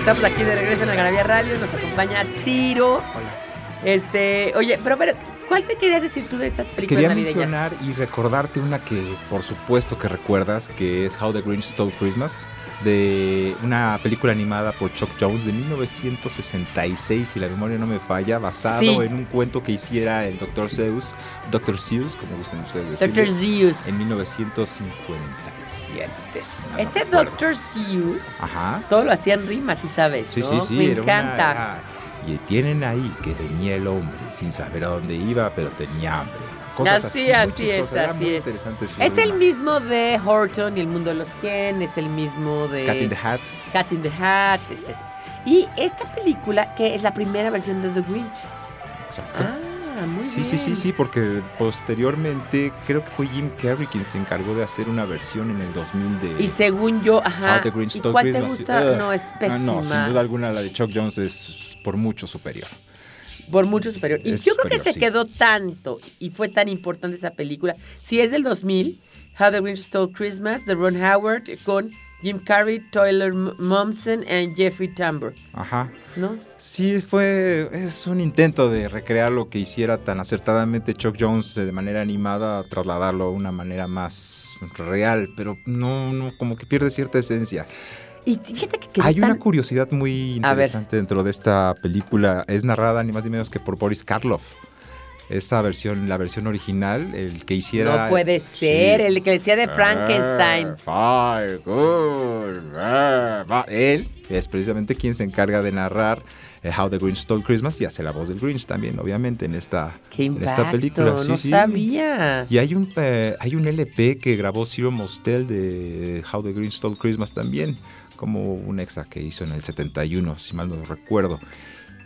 Estamos aquí de regreso en Algarabía Radio, nos acompaña Tiro. Este, oye, pero, pero, ¿cuál te querías decir tú de estas películas Quería navideñas? mencionar y recordarte una que por supuesto que recuerdas, que es How the Grinch Stole Christmas, de una película animada por Chuck Jones de 1966, si la memoria no me falla, basado Sí. en un cuento que hiciera el Dr. Seuss, Dr. Seuss, como gusten ustedes decirle, Dr. Zeus. en 1957. si no Este recuerdo. Dr. Zeus, Ajá. todo lo hacía en rimas, si sabes, Sí, ¿no? sí, sí. Me era una- encanta. era- y tienen ahí que venía el hombre sin saber a dónde iba, pero tenía hambre. Cosas Así, así, es, así muy es. el mismo de Horton y el mundo de los Ken, es el mismo de Cat in the Hat. Cat in the Hat, etc. Y esta película, que es la primera versión de The Grinch. Exacto. Ah, muy Sí, bien. sí, sí, sí, porque posteriormente creo que fue Jim Carrey quien se encargó de hacer una versión en el 2000 de Y según yo, ajá. How the Grinch ¿Y Stole cuál te gusta? No, es Ah, pésima. no, sin duda alguna la de Chuck Jones es por mucho superior. Por mucho superior. Y Es yo creo que se sí. quedó tanto y fue tan importante esa película. Si es del 2000, How the Grinch Stole Christmas, de Ron Howard, con Jim Carrey, Tyler Momsen y Jeffrey Tambor, Ajá. ¿no? Sí, fue. Es un intento de recrear lo que hiciera tan acertadamente Chuck Jones de manera animada, trasladarlo a una manera más real, pero no, no, como que pierde cierta esencia. Y fíjate que Hay una curiosidad muy interesante dentro de esta película. Es narrada ni más ni menos que por Boris Karloff. Esta versión, la versión original, el que hiciera. No puede Sí. ser, el que decía de Frankenstein. Good, ah, va. Él es precisamente quien se encarga de narrar eh, How the Grinch Stole Christmas y hace la voz del Grinch también, obviamente, en esta, Qué en esta película. No sí. sabía. Y hay un, eh, hay un LP que grabó Ciro Mostel de How the Grinch Stole Christmas también, como un extra que hizo en el 71, si mal no recuerdo.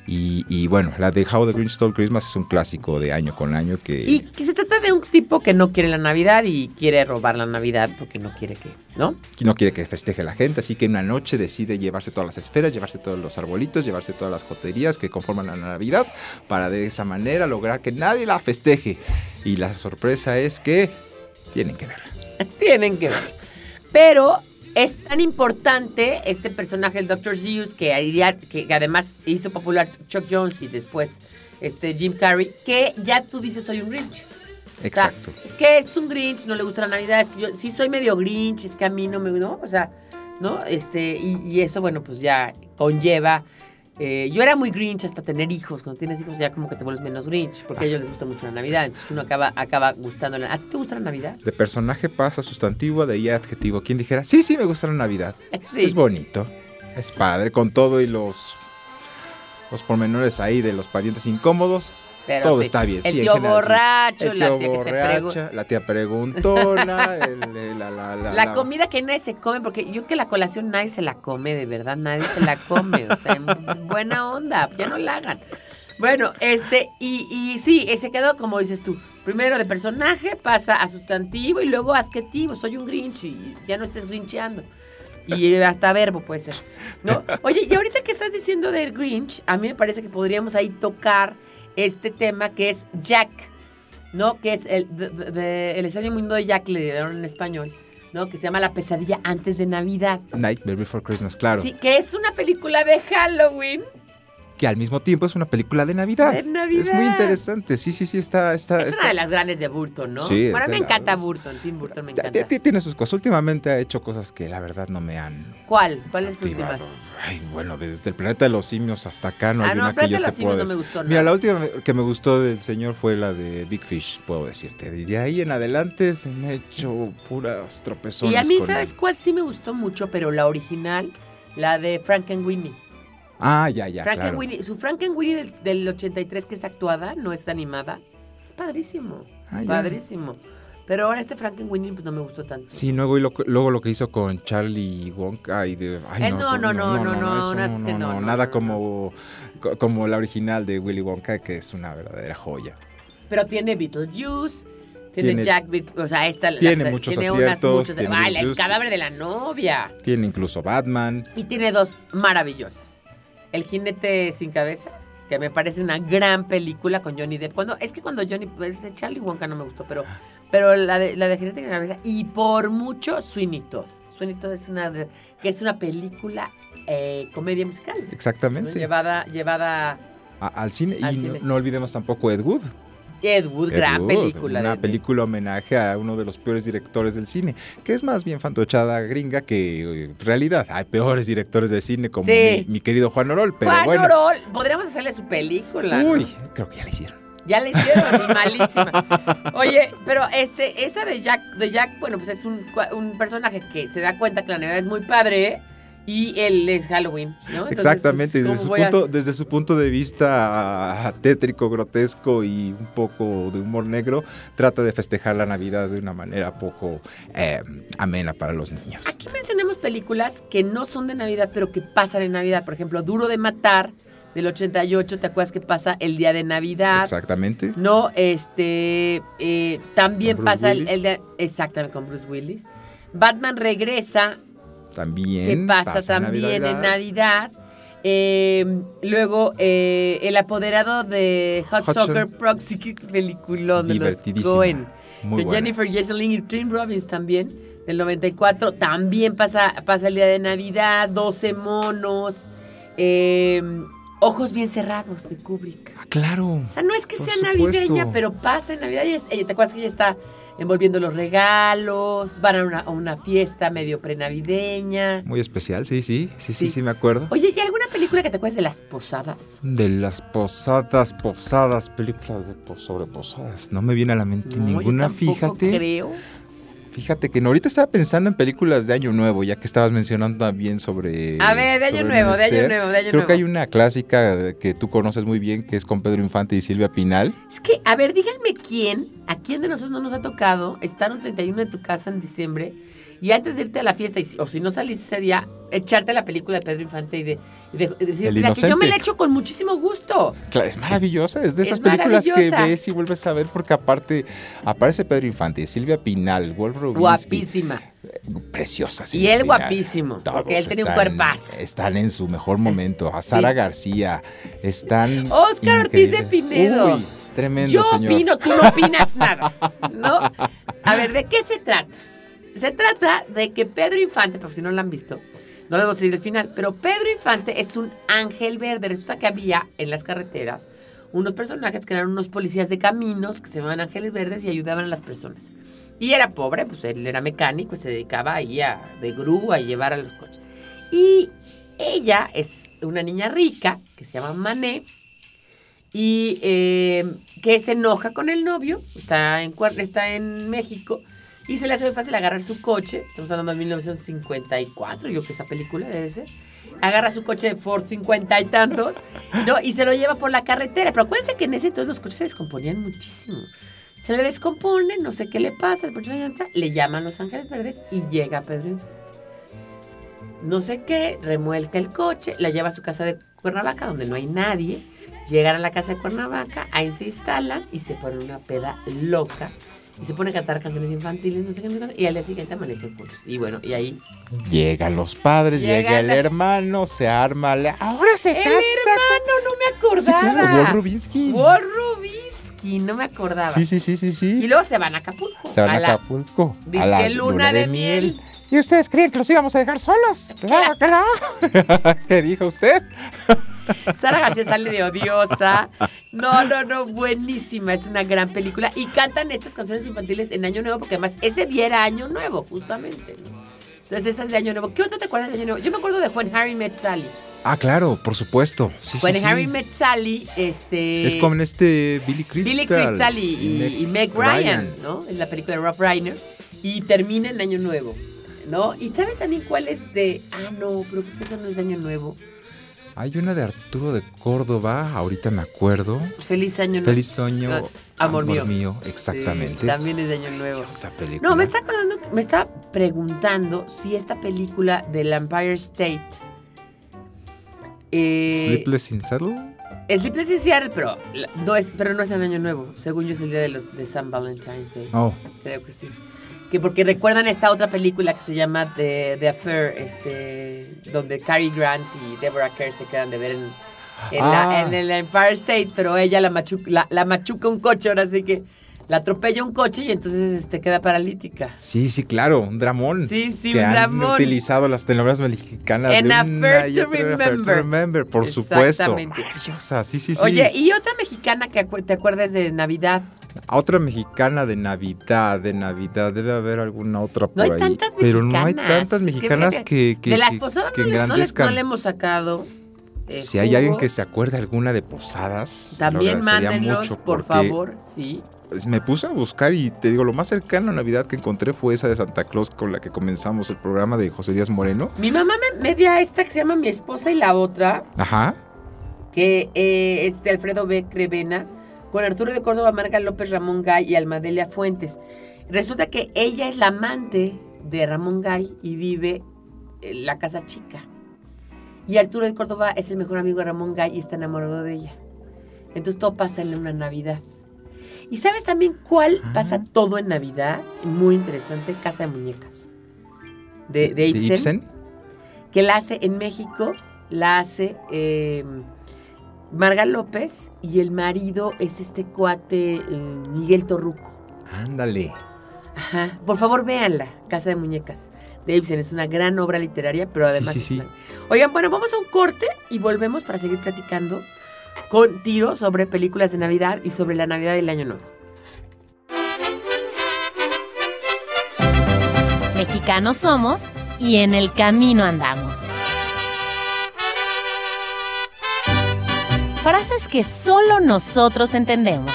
Y, y bueno, la de How the Grinch Stole Christmas es un clásico de año con año que... Y que se trata de un tipo que no quiere la Navidad y quiere robar la Navidad porque no quiere que, ¿no? que no quiere que festeje la gente, así que una noche decide llevarse todas las esferas, llevarse todos los arbolitos, llevarse todas las joterías que conforman la Navidad, para de esa manera lograr que nadie la festeje. Y la sorpresa es que tienen que verla. Tienen que ver. Pero es tan importante este personaje, el Dr. Seuss, que, además hizo popular Chuck Jones y después este Jim Carrey, que ya tú dices soy un Grinch. O sea, Exacto. es que es un Grinch, no le gusta la Navidad, es que yo sí soy medio Grinch, es que a mí no me, ¿no? O sea, ¿no? Este, y, y eso, bueno, pues ya conlleva. Eh, yo era muy Grinch hasta tener hijos. Cuando tienes hijos ya como que te vuelves menos Grinch, porque a ellos les gusta mucho la Navidad. Entonces uno acaba, acaba gustándole. ¿A ti te gusta la Navidad? De personaje pasa sustantivo, de ahí adjetivo. ¿Quién dijera? Sí, sí, me gusta la Navidad. Sí. Es bonito, es padre, con todo y los, los pormenores ahí de los parientes incómodos. Pero todo sí. está bien. El sí, tío general, sí. borracho, El la tío tía que te borracha, la tía preguntona, el- el- la, la, la, La la- comida que nadie se come, porque yo que la colación nadie se la come, de verdad, nadie se la come. O sea, en buena onda, ya no la hagan. Bueno, este, y, y sí, eh, se quedó como dices tú. Primero de personaje, pasa a sustantivo y luego adjetivo. Soy un grinch y ya no estés grincheando. Y hasta verbo puede ser. ¿no? Oye, y ahorita que estás diciendo del Grinch, a mí me parece que podríamos ahí tocar este tema que es Jack, ¿no? Que es el, de- el extraño mundo de Jack, le dieron en español, ¿no? Que se llama La pesadilla antes de Navidad. Nightmare Before Christmas, claro. Sí, que es una película de Halloween. Que al mismo tiempo es una película de Navidad. De Navidad. Es muy interesante. Sí, sí, sí, está. está, Es está- una de las grandes de Burton, ¿no? Sí, es Bueno, me encanta Burton, Tim Burton me encanta. t- Tiene sus cosas. Últimamente ha hecho cosas que la verdad no me han ¿Cuál? ¿Cuál es su última? activado. Ay, bueno, desde el planeta de los simios hasta acá no Ah, hay no, una que yo te puedo no me Mira, la última que me gustó del señor fue la de Big Fish, puedo decirte. Y de ahí en adelante se me ha hecho puras tropezones. Y a mí, con- ¿sabes cuál sí me gustó mucho? Pero la original, la de Frankenweenie. Ah, ya, ya, claro. Frankenweenie, su Frankenweenie del, del 83 que es actuada, no es animada, es padrísimo, Ah, ya. padrísimo. Pero ahora este Frankenweenie pues no me gustó tanto. Sí, luego, y lo, luego lo que hizo con Charlie Wonka y de... Ay, Eh, no, no, no, no, no, no, no, nada como, co- como la original de Willy Wonka, que es una verdadera joya. Pero tiene Beetlejuice, tiene, Tiene- Jack, o sea, esta tiene la- muchos tiene aciertos, muchas- tiene ah, el cadáver de la novia. Tiene incluso Batman. Y tiene dos maravillosas. El jinete sin cabeza, que me parece una gran película con Johnny Depp. Cuando, es que cuando Johnny, pues, Charlie Wonka no me gustó, pero, pero la de la de jinete sin cabeza y por mucho Sweeney Todd. Sweeney Todd es una que es una película eh, comedia musical. ¿no? Exactamente. Llevada, llevada A- al cine. Al y no-. No, olvidemos tampoco Ed Wood. Ed Wood, gran Wood, película. Una de- de- película homenaje a uno de los peores directores del cine, que es más bien fantochada gringa que eh, realidad. Hay peores directores de cine como Sí. mi, mi querido Juan Orol, pero Juan bueno. Orol, podríamos hacerle su película. ¿no? Uy, creo que ya la hicieron. Ya le hicieron, malísima. Oye, pero este, esa de Jack, de Jack, bueno, pues es un, un personaje que se da cuenta que la Navidad es muy padre y él es Halloween, ¿no? Entonces, Exactamente, pues, desde, ¿cómo su a- punto, desde su punto de vista ah, tétrico, grotesco y un poco de humor negro, trata de festejar la Navidad de una manera poco eh, amena para los niños. Aquí mencionemos películas que no son de Navidad, pero que pasan en Navidad. Por ejemplo, Duro de Matar, del 88, ¿te acuerdas que pasa el día de Navidad? Exactamente. No, este, eh, también pasa el, el de, exactamente, con Bruce Willis. Batman regresa, También. que pasa, también en Navidad. Navidad. Eh, luego, eh, El apoderado de Hot Hudson. Soccer Proxy, qué peliculón de los. Coen. Muy Con. Jennifer Jesselyn y Tim Robbins también, del 94. También pasa, pasa el día de Navidad, 12 monos, eh, Ojos bien cerrados de Kubrick. Ah, claro. O sea, no es que sea supuesto. navideña, pero pasa en Navidad. Y es- ella, ¿Te acuerdas que ella está envolviendo los regalos? Van a una, a una fiesta medio prenavideña. Muy especial, sí, sí, sí, sí, Sí. sí, me acuerdo. Oye, ¿y alguna película que te acuerdes de las posadas? De las posadas, posadas, películas de sobre posadas. No me viene a la mente No, yo ninguna, tampoco fíjate. creo. Fíjate que ahorita estaba pensando en películas de Año Nuevo, ya que estabas mencionando también sobre. A ver, de Año Nuevo, de Año. Nuevo, de Año Creo Nuevo. que hay una clásica que tú conoces muy bien, que es con Pedro Infante y Silvia Pinal. Es que, a ver, díganme quién, a quién de nosotros no nos ha tocado estar un 31 en tu casa en diciembre y antes de irte a la fiesta, y o si no saliste ese día, echarte la película de Pedro Infante y de, y de- y decir, El mira, que yo me la echo con muchísimo gusto. Claro, es maravillosa, es de Es esas películas que ves y vuelves a ver, porque aparte aparece Pedro Infante, Silvia Pinal, Wolf Rubinsky. Guapísima. Preciosa. Y Silvia él Pinal. guapísimo, Todos porque él tenía un cuerpazo. Están en su mejor momento. A Sara Sí. García. Están. Oscar Ortiz de. Pinedo. Uy, tremendo, Yo señor. opino, tú no opinas nada. ¿No? A ver, ¿de qué se trata? Se trata de que Pedro Infante, porque si no lo han visto, no les voy a decir el final, pero Pedro Infante es un ángel verde. Resulta que había en las carreteras unos personajes que eran unos policías de caminos que se llamaban ángeles verdes y ayudaban a las personas. Y era pobre, pues él era mecánico y se dedicaba ahí a, de grúa y llevar a los coches. Y ella es una niña rica que se llama Mané y eh, que se enoja con el novio, está en, está en México, y se le hace muy fácil agarrar su coche, estamos hablando de 1954, yo que esa película debe ser, agarra su coche de Ford 50 y tantos, ¿no? y se lo lleva por la carretera, pero acuérdense que en ese entonces los coches se descomponían muchísimo. Se le descompone, no sé qué le pasa, le pone la llanta, le llaman Los Ángeles Verdes y llega Pedro Infante. No sé qué, remuelca el coche, la lleva a su casa de Cuernavaca, donde no hay nadie. Llegan a la casa de Cuernavaca, ahí se instalan y se ponen una peda loca. Y se pone a cantar canciones infantiles, no sé qué, no sé qué, y al día siguiente amanecen juntos. Y bueno, y ahí. Llegan los padres, Llega llega, el la- hermano, se arma. la- Ahora se ¡El casa. hermano! No me Sí, acordaba. claro, Wolf Rubinsky. Wolf Rubinsky, no me acordaba. Sí, sí, sí, sí, Y sí. luego se van a Acapulco. Se van a, la- Acapulco. a Dizque la luna de miel. ¿Y ustedes creen que los íbamos a dejar solos? Claro que no. ¿Qué dijo usted? Sara García sale de odiosa. No, no, no, buenísima. Es una gran película. Y cantan estas canciones infantiles en Año Nuevo, porque además ese día era Año Nuevo, justamente. ¿no? Entonces, esas de Año Nuevo. ¿Qué otra te acuerdas de Año Nuevo? Yo me acuerdo de When Harry Met Sally. Ah, claro, por supuesto. Sí, sí, When sí. Harry Met Sally, este. Es con este Billy Crystal. Billy Crystal y, y- y Meg Ryan, Ryan. ¿no? Es la película de Rough Reiner. Y termina en Año Nuevo, ¿no? ¿Y sabes también cuál es de.? Ah, no, pero creo que eso no es de Año Nuevo. Hay una de Arturo de Córdoba, ahorita me acuerdo. Feliz Año Nuevo. Feliz sueño, Ah, amor mío. exactamente. Sí, también es de Año Nuevo. Película. No, me está acordando, me está preguntando si esta película del Empire State. Eh, Sleepless in Seattle. Sleepless in Seattle, pero no es, pero no es en Año Nuevo. Según yo es el día de los de San Valentine's Day. Oh, Creo que sí. Que porque recuerdan esta otra película que se llama The, The Affair, este, donde Cary Grant y Deborah Kerr se quedan de ver en, en, la- Ah. en el Empire State, pero ella la, machu- la, la machuca un coche, ahora sí que la atropella un coche y entonces este, queda paralítica. sí, sí, claro, un dramón. Sí, sí, que un han dramón. utilizado las telenovelas mexicanas En de A una Fair y to Affair to Remember. Remember, por supuesto. Exactamente. Maravillosa, sí, sí, sí. Oye, y otra mexicana que acu- te acuerdes de Navidad. A Otra mexicana de Navidad, de Navidad, debe haber alguna otra por No hay ahí. tantas Pero no hay mexicanas. tantas Es que mexicanas fíjate, que, que, de las que- posadas que no, les- no les- no le hemos sacado. eh, si hay alguien que se acuerde alguna de posadas, También mándenlos, mucho por favor, sí. Me puse a buscar y te digo, lo más cercano a Navidad que encontré fue esa de Santa Claus con la que comenzamos el programa de José Díaz Moreno. Mi mamá me media esta que se llama Mi Esposa y la otra, Ajá. que eh, es de Alfredo B. Crevena, con Arturo de Córdoba, Marga López, Ramón Gay y Almadelia Fuentes. Resulta que ella es la amante de Ramón Gay y vive en la casa chica. Y Arturo de Córdoba es el mejor amigo de Ramón Gay y está enamorado de ella. Entonces todo pasa en una Navidad. ¿Y sabes también cuál pasa todo en Navidad? Muy interesante, Casa de Muñecas. De, de ¿De Ibsen, Ibsen? que la hace en México la hace eh, Marga López y el marido es este cuate eh, Miguel Torruco. Ándale. Ajá. Por favor, véanla, Casa de Muñecas. de Ibsen es una gran obra literaria, pero además sí, es sí. una- Oigan, bueno, vamos a un corte y volvemos para seguir platicando con Tiro sobre películas de Navidad y sobre la Navidad del Año Nuevo. Mexicanos somos y en el camino andamos. Frases que solo nosotros entendemos.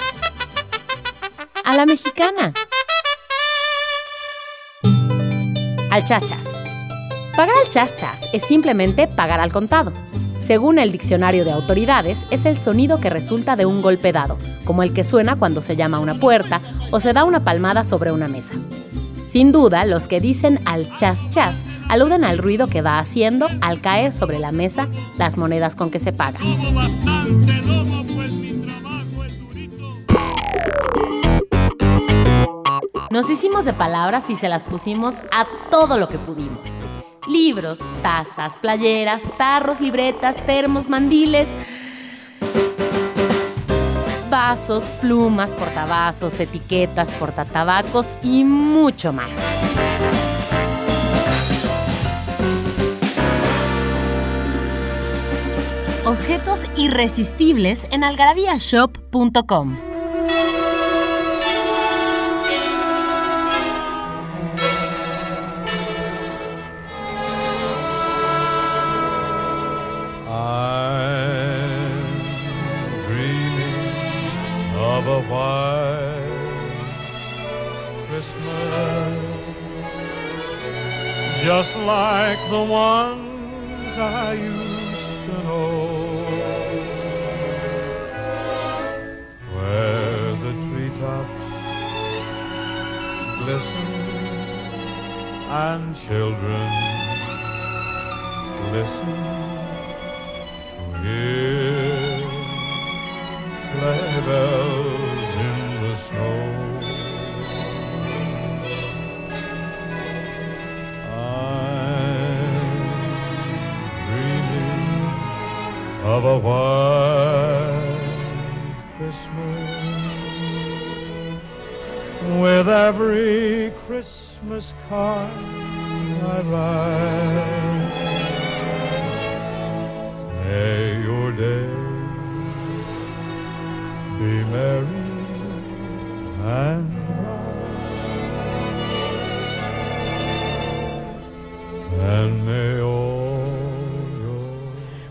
A la mexicana. Al chachas. Pagar al chachas es simplemente pagar al contado. Según el diccionario de autoridades, es el sonido que resulta de un golpe dado, como el que suena cuando se llama a una puerta o se da una palmada sobre una mesa. Sin duda, los que dicen al chas chas aluden al ruido que va haciendo al caer sobre la mesa las monedas con que se paga. Nos hicimos de palabras y se las pusimos a todo lo que pudimos. Libros, tazas, playeras, tarros, libretas, termos, mandiles, vasos, plumas, portavasos, etiquetas, portatabacos y mucho más. Objetos irresistibles en algarabíashop.com. I'm dreaming of a white Christmas, just like the ones children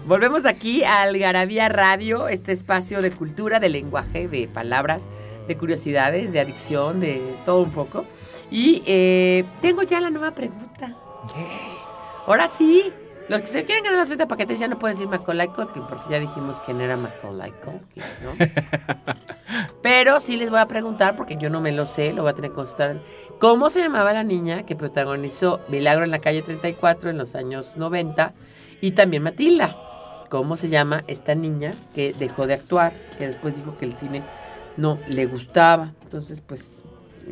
Volvemos aquí a Algarabía Radio, este espacio de cultura, de lenguaje, de palabras, de curiosidades, de adicción, de todo un poco. Y eh, tengo ya la nueva pregunta. Ahora sí, los que se quieren ganar los 30 paquetes ya no pueden decir Macaulay Culkin, porque ya dijimos quién era Macaulay Culkin, ¿no? Pero sí les voy a preguntar, porque yo no me lo sé, lo voy a tener que consultar. ¿Cómo se llamaba la niña que protagonizó Milagro en la calle 34 en los años 90? Y también Matilda. ¿Cómo se llama esta niña que dejó de actuar, que después dijo que el cine no le gustaba? Entonces, pues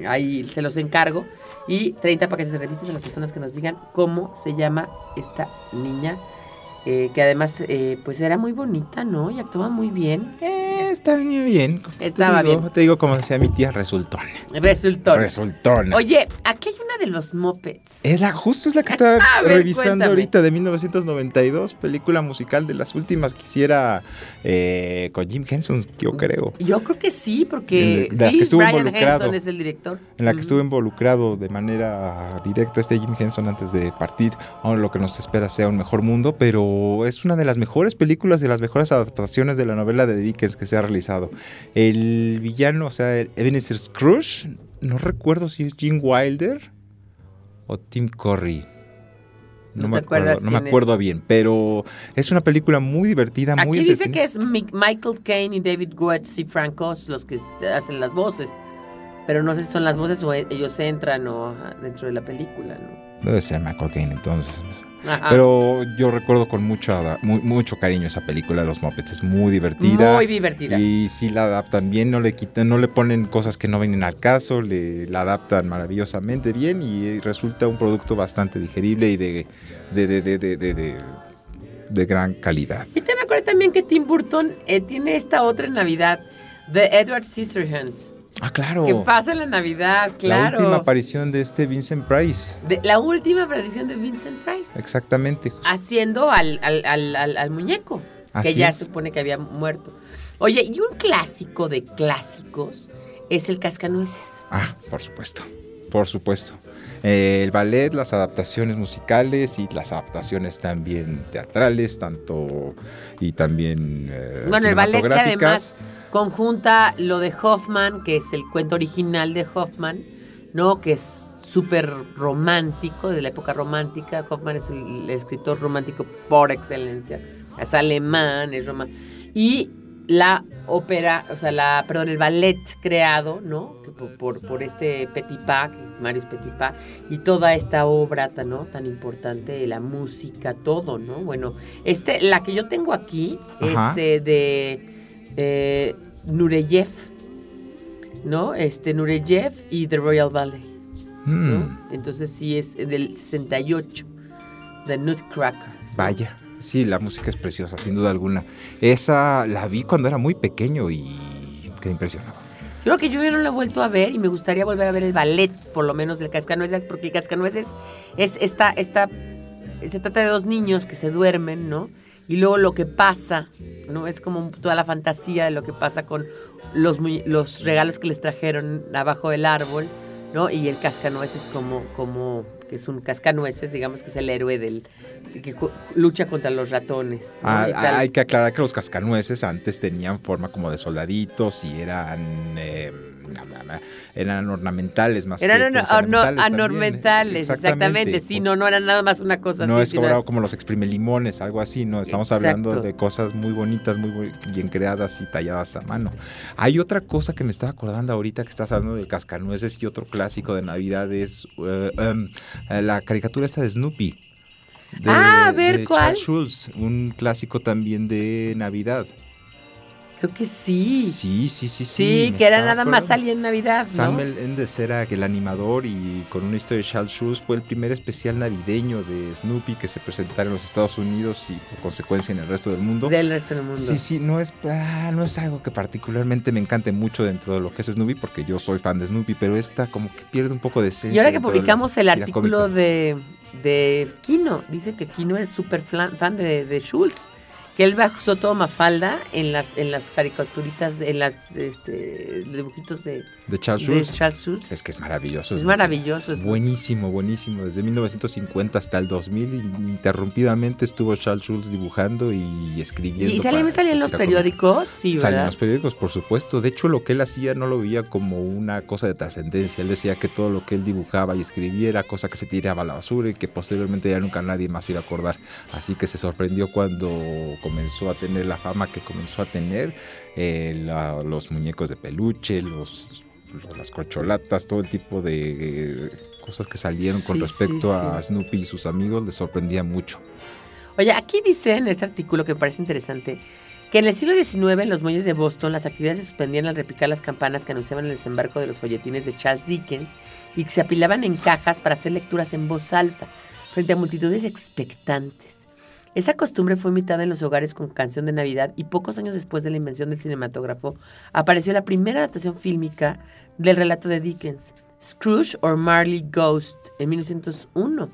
ahí se los encargo. Y 30 paquetes de revistas a las personas que nos digan cómo se llama esta niña. Eh, que además, eh, pues era muy bonita, ¿no? Y actuaba muy bien. Eh, está muy bien. Estaba te digo, bien. Te digo como decía mi tía, resultón. Resultó. Resultón. Oye, aquí hay una de los Muppets. Es la, justo es la que estaba ver, revisando cuéntame. ahorita de 1992, película musical de las últimas que hiciera eh, con Jim Henson, yo creo. Yo creo que sí, porque De- sí, que estuvo Brian involucrado. Henson es el director. En la que estuvo involucrado de manera directa este Jim Henson antes de partir. Ahora lo que nos espera sea un mejor mundo, pero es una de las mejores películas y las mejores adaptaciones de la novela de Dickens que se ha realizado. El villano, o sea, el Ebenezer Scrooge, no recuerdo si es Jim Wilder o Tim Curry. ¿No me acuerdo, no me acuerdo bien, pero es una película muy divertida, muy Aquí dice entretenida. que es Mi- Michael Caine y David Goetz y Frank Oz los que hacen las voces. Pero no sé si son las voces o ellos entran o ajá, dentro de la película, ¿no? Debe ser Michael Caine entonces. Ajá. Pero yo recuerdo con mucho, mu- mucho cariño esa película de los Muppets. Es muy divertida. Muy divertida. Y si la adaptan bien, no le quitan, no le ponen cosas que no vienen al caso, le la adaptan maravillosamente bien y eh, resulta un producto bastante digerible y de, de, de, de, de, de- de- de gran calidad. Y te me acuerdo también que Tim Burton eh, tiene esta otra Navidad, de Edward Scissorhands. Ah, claro. Que pasa la Navidad, La claro. última aparición de este Vincent Price. De- la última aparición de Vincent Price. Exactamente. José. Haciendo al, al- al- al- muñeco, que ya es. se supone que había muerto. Oye, y un clásico de clásicos es el Cascanueces. Ah, por supuesto. Por supuesto. Eh, el ballet, las adaptaciones musicales y las adaptaciones también teatrales, tanto y también eh, Bueno, el ballet que además conjunta lo de Hoffman, que es el cuento original de Hoffman, ¿no? Que es súper romántico, de la época romántica. Hoffman es el, escritor romántico por excelencia. Es alemán, es romántico. Y la ópera, o sea, la, perdón, el ballet creado, ¿no? Que por, por, por este Petipa, Marius Petipa, y toda esta obra tan, ¿no? tan importante, la música, todo, ¿no? Bueno, este, la que yo tengo aquí Ajá. es eh, de eh, Nureyev, ¿no? Este, Nureyev y The Royal Ballet, ¿no? Mm, Entonces sí es del 68, The Nutcracker. vaya. Sí, la música es preciosa, sin duda alguna. Esa la vi cuando era muy pequeño y quedé impresionado. Yo creo que yo ya no lo he vuelto a ver y me gustaría volver a ver el ballet, por lo menos del Cascanueces, porque el Cascanueces es esta, esta, se trata de dos niños que se duermen, ¿no? Y luego lo que pasa, ¿no? Es como toda la fantasía de lo que pasa con los, los regalos que les trajeron abajo del árbol, ¿no? Y el Cascanueces como, como, que es un Cascanueces, digamos que es el héroe del, que lucha contra los ratones. ¿no? Ah, tal. hay que aclarar que los cascanueces antes tenían forma como de soldaditos y eran eh, eran ornamentales más Eran que ornamentales exactamente. Sí, no, no eran nada más una cosa No así. es sino- cobrado como los exprime limones, algo así, no. Estamos hablando de cosas muy bonitas, muy bien creadas y talladas a mano. Hay otra cosa que me estaba acordando ahorita que estás hablando de cascanueces y otro clásico de Navidad es eh, em, la caricatura esta de Snoopy. De- Ah, a ver, de ¿cuál? Un clásico también de Navidad. Creo que sí. Sí, sí, sí, sí. Sí, que era nada más salir en Navidad, Sam ¿no? Mendes era el animador y con una historia de Charles Schulz fue el primer especial navideño de Snoopy que se presentara en los Estados Unidos y por consecuencia en el resto del mundo. Del resto del mundo. Sí, sí, no es, ah, no es algo que particularmente me encante mucho dentro de lo que es Snoopy, porque yo soy fan de Snoopy, pero esta como que pierde un poco de esencia. Y ahora que publicamos el artículo de, de Kino, dice que Kino es súper fan de, de Schultz, que él bajó todo Mafalda en las, en las caricaturitas, en las este, dibujitos de, De Charles de Schulz. Charles Schultz. Es que es maravilloso. Es maravilloso, Es buenísimo, buenísimo. Desde 1950 hasta el 2000 ininterrumpidamente estuvo Charles Schulz dibujando y escribiendo. ¿Y salían, salían este los periódicos? Sí, Salían los periódicos, por supuesto. De hecho, lo que él hacía no lo veía como una cosa de trascendencia. Él decía que todo lo que él dibujaba y escribía era cosa que se tiraba a la basura y que posteriormente ya nunca nadie más iba a acordar. Así que se sorprendió cuando comenzó a tener la fama que comenzó a tener. eh, la- los muñecos de peluche, los- las corcholatas, todo el tipo de eh, cosas que salieron con Sí, respecto sí, a sí. Snoopy y sus amigos. Le sorprendía mucho. Oye, aquí dice en este artículo que me parece interesante que en el siglo XIX en los muelles de Boston las actividades se suspendían al repicar las campanas que anunciaban el desembarco de los folletines de Charles Dickens y que se apilaban en cajas para hacer lecturas en voz alta frente a multitudes expectantes. Esa costumbre fue imitada en los hogares con canción de Navidad y pocos años después de la invención del cinematógrafo apareció la primera adaptación fílmica del relato de Dickens, Scrooge or Marley Ghost, en 1901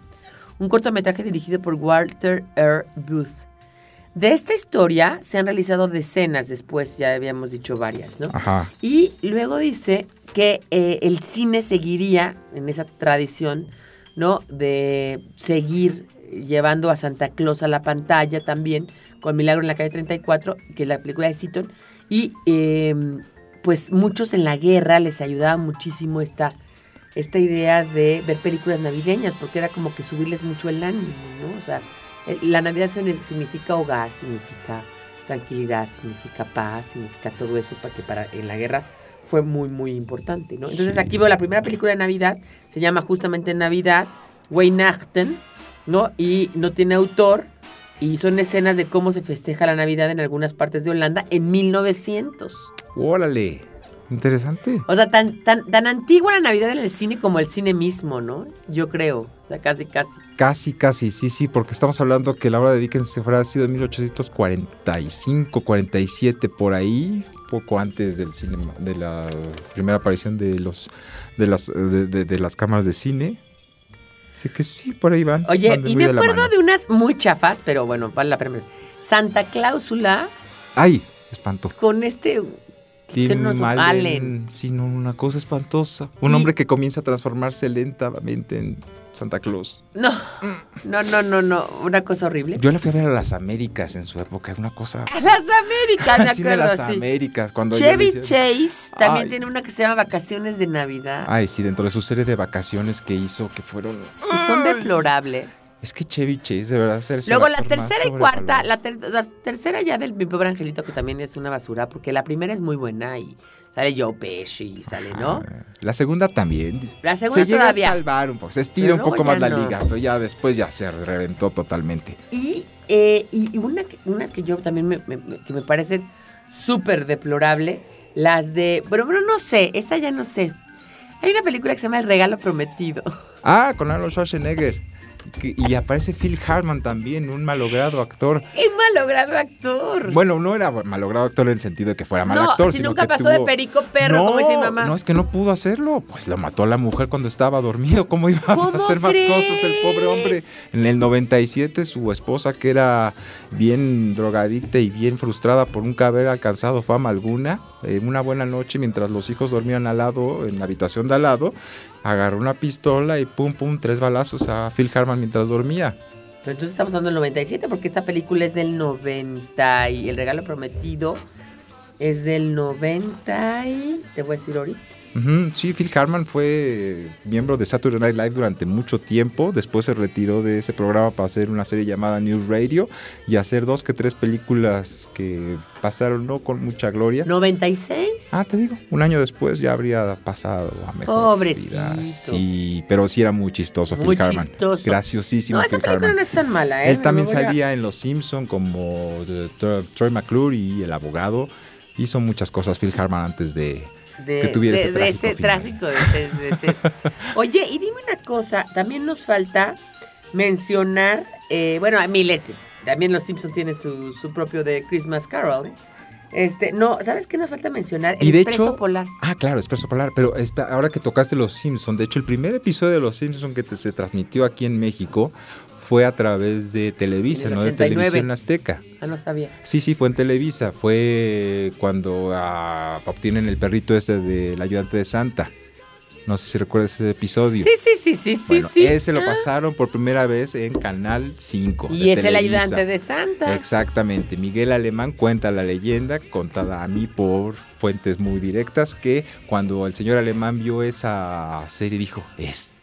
un cortometraje dirigido por Walter R. Booth. De esta historia se han realizado decenas después, ya habíamos dicho varias, ¿no? Ajá. Y luego dice que eh, el cine seguiría en esa tradición, ¿no? De seguir llevando a Santa Claus a la pantalla también, con Milagro en la calle 34, que es la película de Seaton. Y eh, pues muchos en la guerra les ayudaba muchísimo esta, esta idea de ver películas navideñas, porque era como que subirles mucho el ánimo, ¿no? O sea, eh, la Navidad signi- significa hogar, significa tranquilidad, significa paz, significa todo eso para que para en la guerra fue muy muy importante, ¿no? Entonces aquí veo la primera película de Navidad, se llama justamente Navidad, Weihnachten, ¿no? Y no tiene autor y son escenas de cómo se festeja la Navidad en algunas partes de Holanda en 1900. Órale. Interesante. O sea, tan, tan, tan antigua la Navidad en el cine como el cine mismo, ¿no? Yo creo. O sea, casi, casi. Casi, casi, sí, sí, porque estamos hablando que la obra de Dickens se fuera sido en 1845, 47, por ahí, poco antes del cinema, de la primera aparición de los de las de, de- de las cámaras de cine. Así que sí, por ahí van. Oye, van y me acuerdo de unas muy chafas, pero bueno, vale la pena. Santa Cláusula Ay, espanto. con este... que Tim nos Allen, Allen. sí, no, una cosa espantosa. Un Y- hombre que comienza a transformarse lentamente en Santa Claus. No, no, no, no, no, una cosa horrible. Yo la fui a ver a las Américas en su época, una cosa. A las Américas, me acuerdo, las sí. Américas, cuando Chevy Chase también Ay. tiene una que se llama Vacaciones de Navidad. Ay, sí, dentro de su serie de vacaciones que hizo, que fueron. son deplorables. Es que Chevy Chase, de verdad, ser Luego la tercera y cuarta, la, ter- la tercera ya del Mi Pobre Angelito, que también es una basura, porque la primera es muy buena y sale Joe Pesci y sale, ¿no? Ah, La segunda también. La segunda se llega todavía. a salvar un poco, se estira Pero un poco más la no. liga, pero ya después ya se reventó totalmente. Y, eh, y una que- unas que yo también me, que me parecen súper deplorable, las de, bueno, bueno, no sé, esa ya no sé. Hay una película que se llama El Regalo Prometido. Ah, con Arnold Schwarzenegger. Que- y aparece Phil Hartman también, un malogrado actor. ¡Qué malogrado actor! Bueno, no era malogrado actor en el sentido de que fuera mal no, actor, si sino nunca que pasó de perico perro, no, como dice mi mamá. No, es que no pudo hacerlo. Pues lo mató la mujer cuando estaba dormido. ¿Cómo iba a ¿Cómo hacer más cosas el pobre hombre? En el 97, su esposa, que era bien drogadicta y bien frustrada por nunca haber alcanzado fama alguna, en una buena noche, mientras los hijos dormían al lado, en la habitación de al lado, agarró una pistola y pum, pum, tres balazos a Phil Hartman mientras dormía. Pero entonces estamos hablando del 97 porque esta película es del 90 y El Regalo Prometido es del 90 y... Te voy a decir ahorita. Sí, Phil Hartman fue miembro de Saturday Night Live durante mucho tiempo. Después se retiró de ese programa para hacer una serie llamada News Radio y hacer dos que tres películas que pasaron no con mucha gloria. 96. Ah, te digo, un año después ya habría pasado a mejor Pobrecito. vida. Sí, pero sí era muy chistoso Muy Phil Hartman. chistoso. Graciosísimo no, esa Phil película Hartman. no es tan mala, ¿eh? Él también a- salía en Los Simpson como Tro- Troy McClure y el abogado. Hizo muchas cosas Phil Hartman antes de, de, que tuviera de- ese de trágico ese trágico ese- Oye, y dime una cosa, también nos falta mencionar, eh, bueno, a miles, también los Simpson tiene su, su propio de Christmas Carol, ¿eh? Este, no, ¿sabes qué nos falta mencionar? El Y de Expreso hecho- Polar. Ah, claro, Expreso Polar. Pero ahora que tocaste Los Simpson, de hecho, el primer episodio de Los Simpson que te- se transmitió aquí en México fue a través de Televisa, no de 89. Televisión Azteca. Ah, no sabía. Sí, sí, fue en Televisa. Fue cuando ah, obtienen el perrito este del ayudante de Santa. No sé si recuerdas ese episodio. Sí, sí, sí, sí, sí, Bueno, sí. ese lo Ah. pasaron por primera vez en Canal 5. Y de es el ayudante de Santa. Exactamente. Miguel Alemán cuenta la leyenda, contada a mí por fuentes muy directas, que cuando el señor Alemán vio esa serie dijo,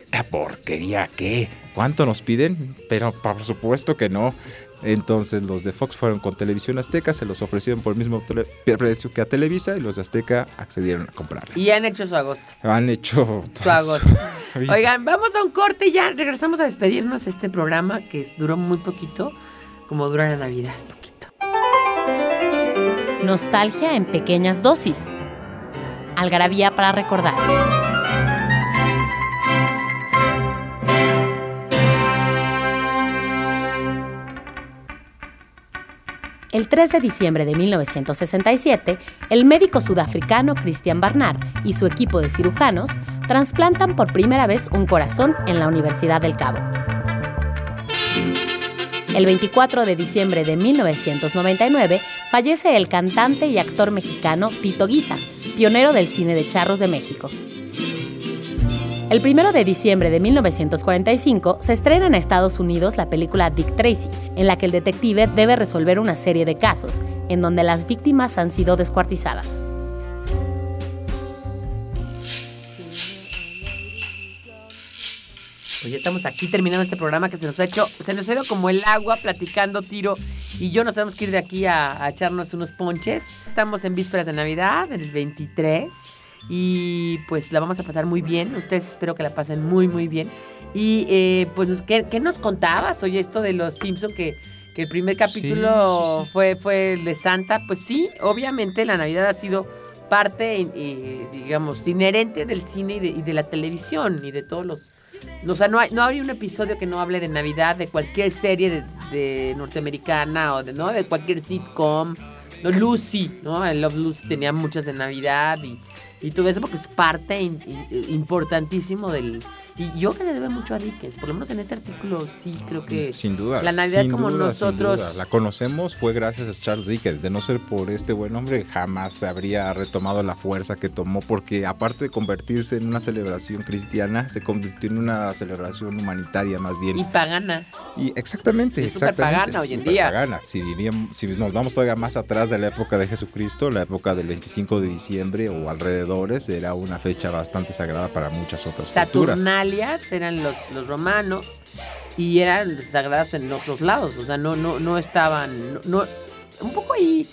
esta porquería, ¿qué? ¿Cuánto nos piden? Pero por supuesto que no. Entonces los de Fox fueron con Televisión Azteca, se los ofrecieron por el mismo precio que a Televisa y los de Azteca accedieron a comprarla. Y han hecho su agosto. Han hecho... Su agosto. Oigan, vamos a un corte y ya regresamos a despedirnos de este programa que es- duró muy poquito, como dura la Navidad, poquito. Nostalgia en pequeñas dosis. Algarabía para recordar. El 3 de diciembre de 1967, el médico sudafricano Christian Barnard y su equipo de cirujanos trasplantan por primera vez un corazón en la Universidad del Cabo. El 24 de diciembre de 1999 fallece el cantante y actor mexicano Tito Guizar, pionero del cine de charros de México. El 1 de diciembre de 1945 se estrena en Estados Unidos la película Dick Tracy, en la que el detective debe resolver una serie de casos, en donde las víctimas han sido descuartizadas. Pues ya estamos aquí terminando este programa que se nos ha hecho, se nos ha ido como el agua platicando tiro y yo nos tenemos que ir de aquí a, a echarnos unos ponches. Estamos en vísperas de Navidad, el 23 y pues la vamos a pasar muy bien. Ustedes espero que la pasen muy muy bien. Y eh, pues ¿qué, qué nos contabas? Oye, esto de los Simpson que, que el primer capítulo sí, sí. Fue, fue el de Santa. Pues sí, obviamente la Navidad ha sido parte, eh, digamos, inherente del cine y de, y de la televisión y de todos los... O sea, no hay, no hay un episodio que no hable de Navidad, de cualquier serie de, de norteamericana o de, ¿no? de cualquier sitcom. No, Lucy, ¿no? El Love Lucy tenía muchas de Navidad y, y todo eso porque es parte importantísimo del... Y yo que le debe mucho a Dickens, por lo menos en este artículo sí creo que... Sin duda. La Navidad sin como duda, sin nosotros- duda. La conocemos fue gracias a Charles Dickens. De no ser por este buen hombre, jamás se habría retomado la fuerza que tomó, porque aparte de convertirse en una celebración cristiana, se convirtió en una celebración humanitaria más bien. Y pagana. Y exactamente, Es exactamente. pagana hoy en día. superpagana. Si, vivían- si nos vamos todavía más atrás de la época de Jesucristo, la época del 25 de diciembre o alrededores, era una fecha bastante sagrada para muchas otras culturas. Eran los, los romanos y eran sagradas en otros lados. O sea, no, no, no estaban. No, no- un poco ahí.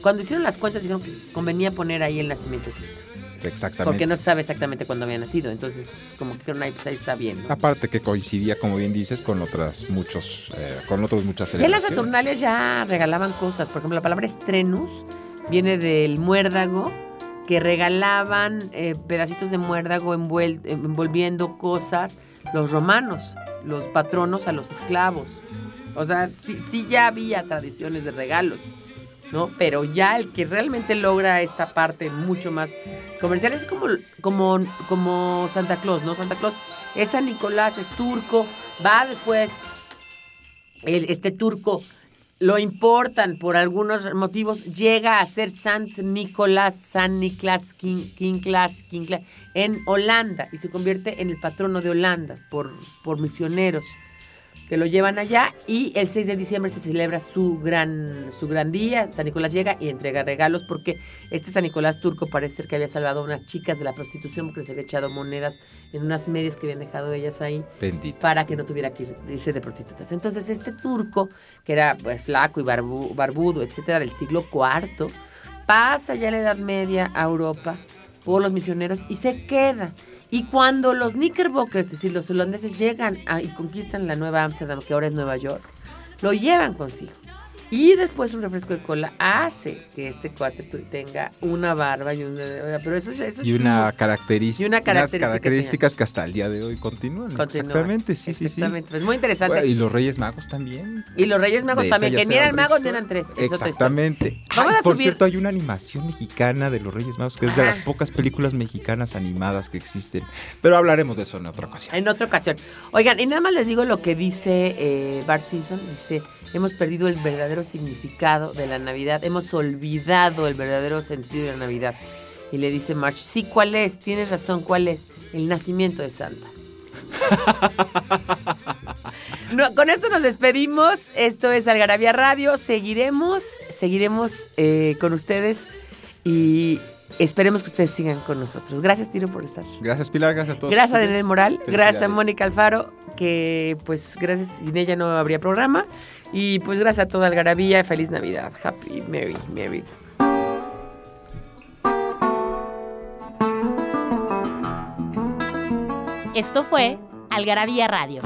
Cuando hicieron las cuentas, dijeron que convenía poner ahí el nacimiento de Cristo. Exactamente. Porque no se sabe exactamente cuándo había nacido. Entonces, como que ahí, pues ahí está bien. ¿no? Aparte que coincidía, como bien dices, con otras muchos, eh, con otros muchas Ya en las celebraciones. Saturnalias ya regalaban cosas. Por ejemplo, la palabra estrenus viene del muérdago, que regalaban eh, pedacitos de muérdago envuel- envolviendo cosas los romanos, los patronos a los esclavos. O sea, sí, sí ya había tradiciones de regalos, ¿no? Pero ya el que realmente logra esta parte mucho más comercial es como, como, como Santa Claus, ¿no? Santa Claus es San Nicolás, es turco, va después el- este turco lo importan por algunos motivos, llega a ser Sant Nicolás, San Nicolás, King, Kinklas, Kinklas, en Holanda y se convierte en el patrono de Holanda por, por misioneros que lo llevan allá y el 6 de diciembre se celebra su gran, su gran día. San Nicolás llega y entrega regalos porque este San Nicolás turco parece ser que había salvado a unas chicas de la prostitución porque les había echado monedas en unas medias que habían dejado ellas ahí Bendito. para que no tuviera que ir- irse de prostitutas. Entonces este turco, que era pues, flaco y barbu- barbudo, etcétera, del siglo IV, pasa ya la Edad Media a Europa por los misioneros y se queda. Y cuando los Knickerbockers, es decir, los holandeses llegan a- y conquistan la Nueva Ámsterdam, que ahora es Nueva York, lo llevan consigo. Y después un refresco de cola hace que este cuate tenga una barba y una... Pero eso, es- eso Y una un- característica. y una característica, unas características que hasta el día de hoy continúan. Continúa. Exactamente, sí, sí, sí. Exactamente. Es muy interesante. Bueno, y los Reyes Magos también. Y los Reyes Magos De también, que ni eran magos ni eran tres. es. Exactamente. Vamos a por subir- cierto, hay una animación mexicana de los Reyes Magos que es de Ajá. las pocas películas mexicanas animadas que existen. Pero hablaremos de eso en otra ocasión. En otra ocasión. Oigan, y nada más les digo lo que dice eh, Bart Simpson. Dice, hemos perdido el verdadero significado de la Navidad. Hemos olvidado el verdadero sentido de la Navidad. Y le dice March, sí, ¿cuál es? Tienes razón, ¿cuál es? El nacimiento de Santa. No, con esto nos despedimos. Esto es Algarabía Radio. Seguiremos, seguiremos eh, con ustedes y esperemos que ustedes sigan con nosotros. Gracias, Tiro, por estar. Gracias, Pilar. Gracias a todos. Gracias a. Daniel Moral, gracias a. Mónica Alfaro, que pues gracias, sin ella no habría programa. Y pues gracias a toda Algarabía, feliz Navidad, Happy, Merry, Merry. Esto fue Algarabía Radio.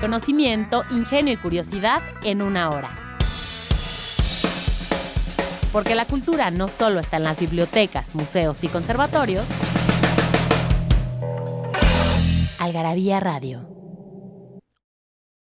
Conocimiento, ingenio y curiosidad en una hora. Porque la cultura no solo está en las bibliotecas, museos y conservatorios. Algarabía Radio.